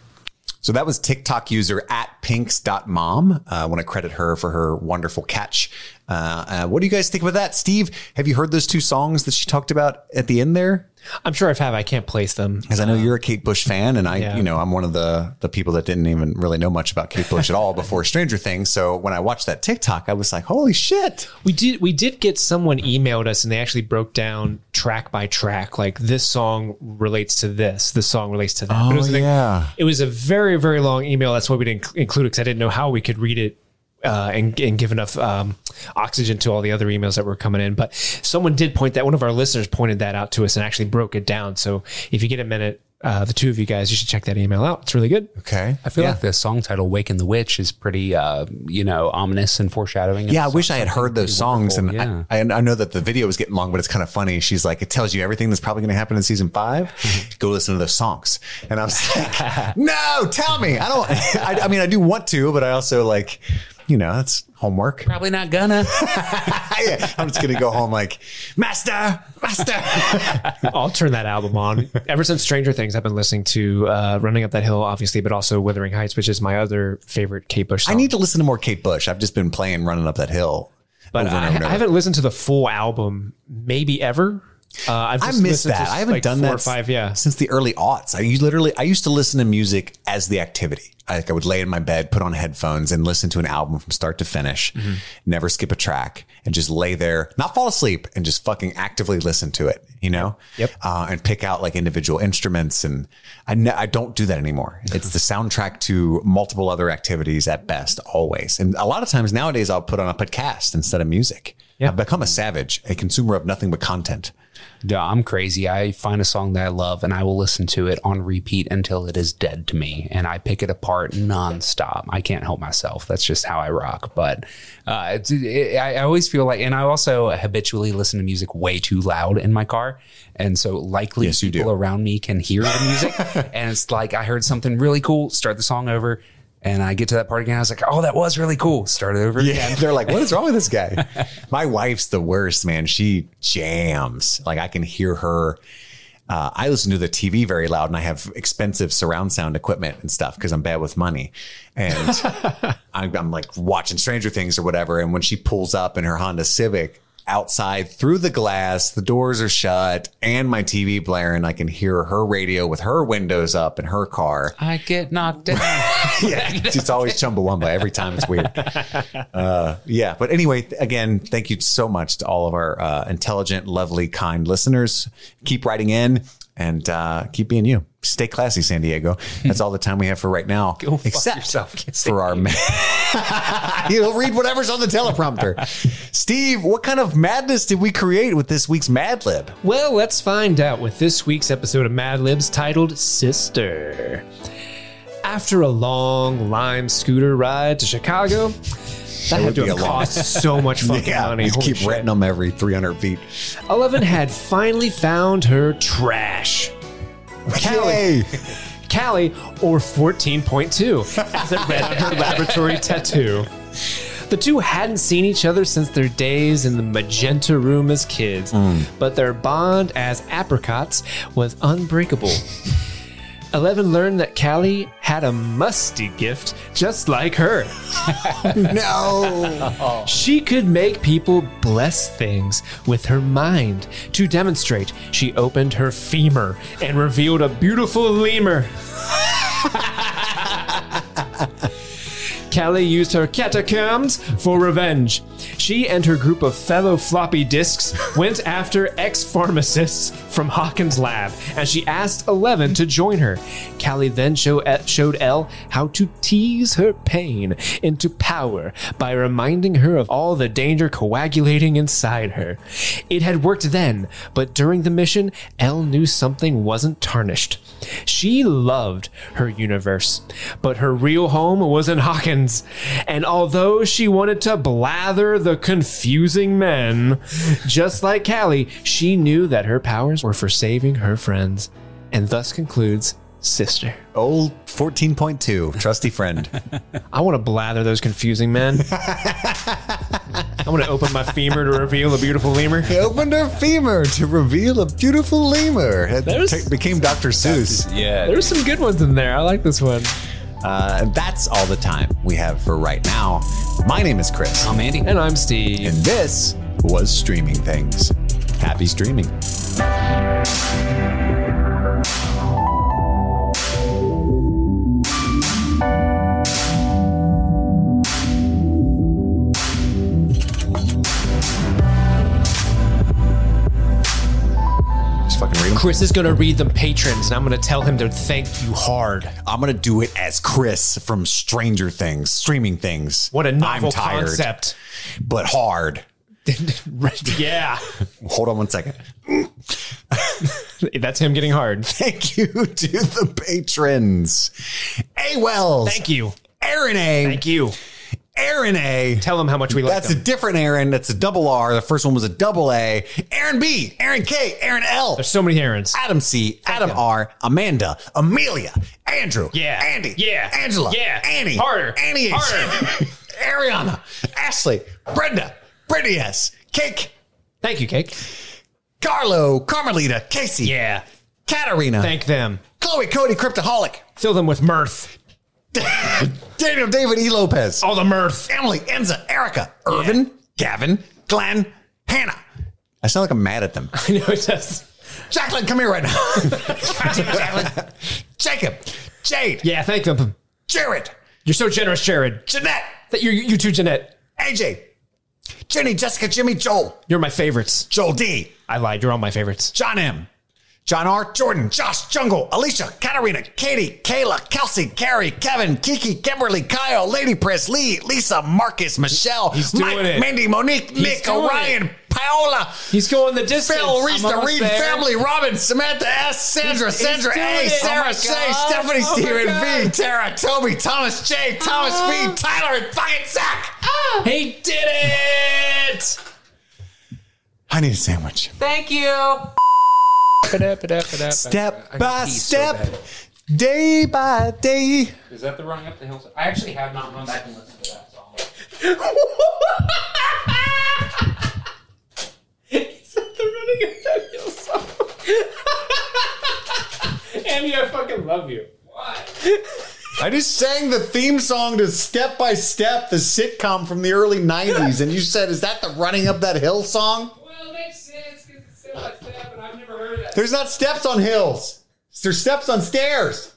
So that was TikTok user at pinks.mom. Uh, I want to credit her for her wonderful catch. Uh, uh, what do you guys think about that? Steve, have you heard those two songs that she talked about at the end there? I'm sure I've have. I can't place them. Because I know you're a Kate Bush fan, and I, Yeah. you know, I'm one of the the people that didn't even really know much about Kate Bush at all before Stranger Things. So when I watched that TikTok, I was like, "Holy shit!" We did we did get someone emailed us and they actually broke down track by track like this song relates to this, this song relates to that. But it was Oh, like- yeah. It was a very very long email. That's why we didn't include it because I didn't know how we could read it. Uh, and, and give enough um, oxygen to all the other emails that were coming in. But someone did point that one of our listeners pointed that out to us and actually broke it down. So if you get a minute, uh, the two of you guys, you should check that email out. It's really good. Okay. I feel like the song title "Waken the Witch" is pretty, uh, you know, ominous and foreshadowing. Yeah, I wish I had heard those pretty songs, and wonderful. I, I, I know that the video was getting long, but it's kind of funny. She's like, it tells you everything that's probably going to happen in season 5 Go listen to those songs, and I was like, no, tell me. I don't. I, I mean, I do want to, but I also like, you know, that's homework. probably not gonna. yeah, I'm just gonna go home like, master, master. I'll turn that album on. Ever since Stranger Things, I've been listening to uh, "Running Up That Hill," obviously, but also Wuthering Heights," which is my other favorite Kate Bush I need to listen to more Kate Bush. I've just been playing "Running Up That Hill," but over and I, over I haven't listened to the full album, maybe ever. Uh, I've I to that. I haven't like done that five. Yeah, since the early aughts. I used literally I used to listen to music as the activity. I, like I would lay in my bed, put on headphones, and listen to an album from start to finish. Mm-hmm. Never skip a track, and just lay there, not fall asleep, and just fucking actively listen to it. You know, Yep. Uh, and pick out like individual instruments, and I ne- I don't do that anymore. It's the soundtrack to multiple other activities at best, always. And a lot of times nowadays, I'll put on a podcast instead of music. Yeah. I've become a savage, a consumer of nothing but content. Yeah, I'm crazy. I find a song that I love and I will listen to it on repeat until it is dead to me. And I pick it apart nonstop. I can't help myself. That's just how I rock. But uh, it's, it, I always feel like, and I also habitually listen to music way too loud in my car. And so likely Yes, you do. people around me can hear the music. and it's like I heard something really cool, start the song over. And I get to that part again. I was like, oh, that was really cool. Start over again. Yeah, they're like, what is wrong with this guy? My wife's the worst, man. She jams. Like I can hear her. Uh, I listen to the TV very loud, and I have expensive surround sound equipment and stuff because I'm bad with money. And I'm, I'm like watching Stranger Things or whatever. And when she pulls up in her Honda Civic outside through the glass, the doors are shut, and my TV blaring, I can hear her radio with her windows up in her car. I get knocked down. yeah, it's always Chumbawamba every time. It's weird. Uh, yeah, but anyway, again, thank you so much to all of our uh, intelligent, lovely, kind listeners. Keep writing in and uh, keep being you. Stay classy, San Diego. That's all the time we have for right now. Go fuck except yourself, for our. Ma- You'll read whatever's on the teleprompter. Steve, what kind of madness did we create with this week's Mad Lib? Well, let's find out with this week's episode of Mad Libs titled Sister. After a long lime scooter ride to Chicago, that had would to be have a cost so much fucking Yeah, money. you Holy keep shit. renting them every 300 feet. Eleven had finally found her trash. Kali! Kali, or 14.2, as it read on her laboratory tattoo. The two hadn't seen each other since their days in the magenta room as kids, mm. but their bond as apricots was unbreakable. Eleven learned that Kali had a musty gift just like her. No. She could make people bless things with her mind. To demonstrate, she opened her femur and revealed a beautiful lemur. Kali used her catacombs for revenge. She and her group of fellow floppy disks went after ex pharmacists from Hawkins' lab, and she asked Eleven to join her. Kali then show, eh, showed El how to tease her pain into power by reminding her of all the danger coagulating inside her. It had worked then, but during the mission, El knew something wasn't tarnished. She loved her universe, but her real home was in Hawkins. And although she wanted to blather the confusing men, just like Kali, she knew that her powers were for saving her friends. And thus concludes Sister. Old 14.2, trusty friend. I want to blather those confusing men. I want to open my femur to reveal a beautiful lemur. He opened her femur to reveal a beautiful lemur. It There's- t- became Dr. Seuss. Yeah. There's some good ones in there. I like this one. Uh, and that's all the time we have for right now. My name is Chris, I'm Andy. And I'm Steve. and this was Streaming Things. Happy streaming. Mm-hmm. Chris is going to read them patrons, and I'm going to tell him to thank you hard. I'm gonna do it as Chris from Stranger Things, Streaming Things. What a novel I'm tired, concept. but hard. yeah. Hold on one second. That's him getting hard. Thank you to the patrons. A Wells. Thank you. Aaron A. Thank you. Aaron A. Tell them how much we like That's a different Aaron. That's a double R. The first one was a double A. Aaron B. Aaron K. Aaron L. There's so many Aarons. Adam C. Adam you. R. Amanda. Amelia. Andrew. Yeah. Andy. Yeah. Angela. Yeah. Annie. Harder. Annie H. Harder. Ariana. Ashley. Brenda. Brittany S. Cake. Thank you, Cake. Carlo. Carmelita. Casey. Yeah. Katarina. Thank them. Chloe. Cody. Cryptoholic. Fill them with mirth. Daniel. David E. Lopez. All the mirth. Emily, Enza, Erica, Irvin, Gavin, Glenn, Hannah. I sound like I'm mad at them. I know it does. Jacqueline, come here right now. Jacqueline, Jacob, Jade, Yeah, thank them. Jared, You're so generous, Jared. Jeanette, That you, you too, Jeanette. AJ, Jenny, Jessica, Jimmy, Joel, You're my favorites. Joel D, I lied. You're all my favorites. John M, John R, Jordan, Josh, Jungle, Alicia, Katarina, Katie, Kayla, Kelsey, Carrie, Kevin, Kiki, Kimberly, Kyle, Lady Press, Lee, Lisa, Marcus, Michelle, He's doing Mike, it. Mandy, Monique, Nick, doing Orion, Paola, He's going the distance. Phil, Reese, the almost Reed there. family, Robin, Samantha S, Sandra, He's- he's Sandra doing A, it. Oh Sarah, Oh my Shay, God. Stephanie, Oh my Steven V, Tara, Toby, Thomas J, Thomas V, ah. Tyler, and fucking Zach. Ah. He did it. I need a sandwich. Thank you. Step by step, day by day. Is that the running up the hill? Song? I actually have not run back and listened to that song. Is that the running up that hill song? Andy, I fucking love you. Why? I just sang the theme song to Step by Step, the sitcom from the early 90s, and you said, Is that the running up that hill song? Well, it makes sense because it's step by There's not steps on hills, there's steps on stairs.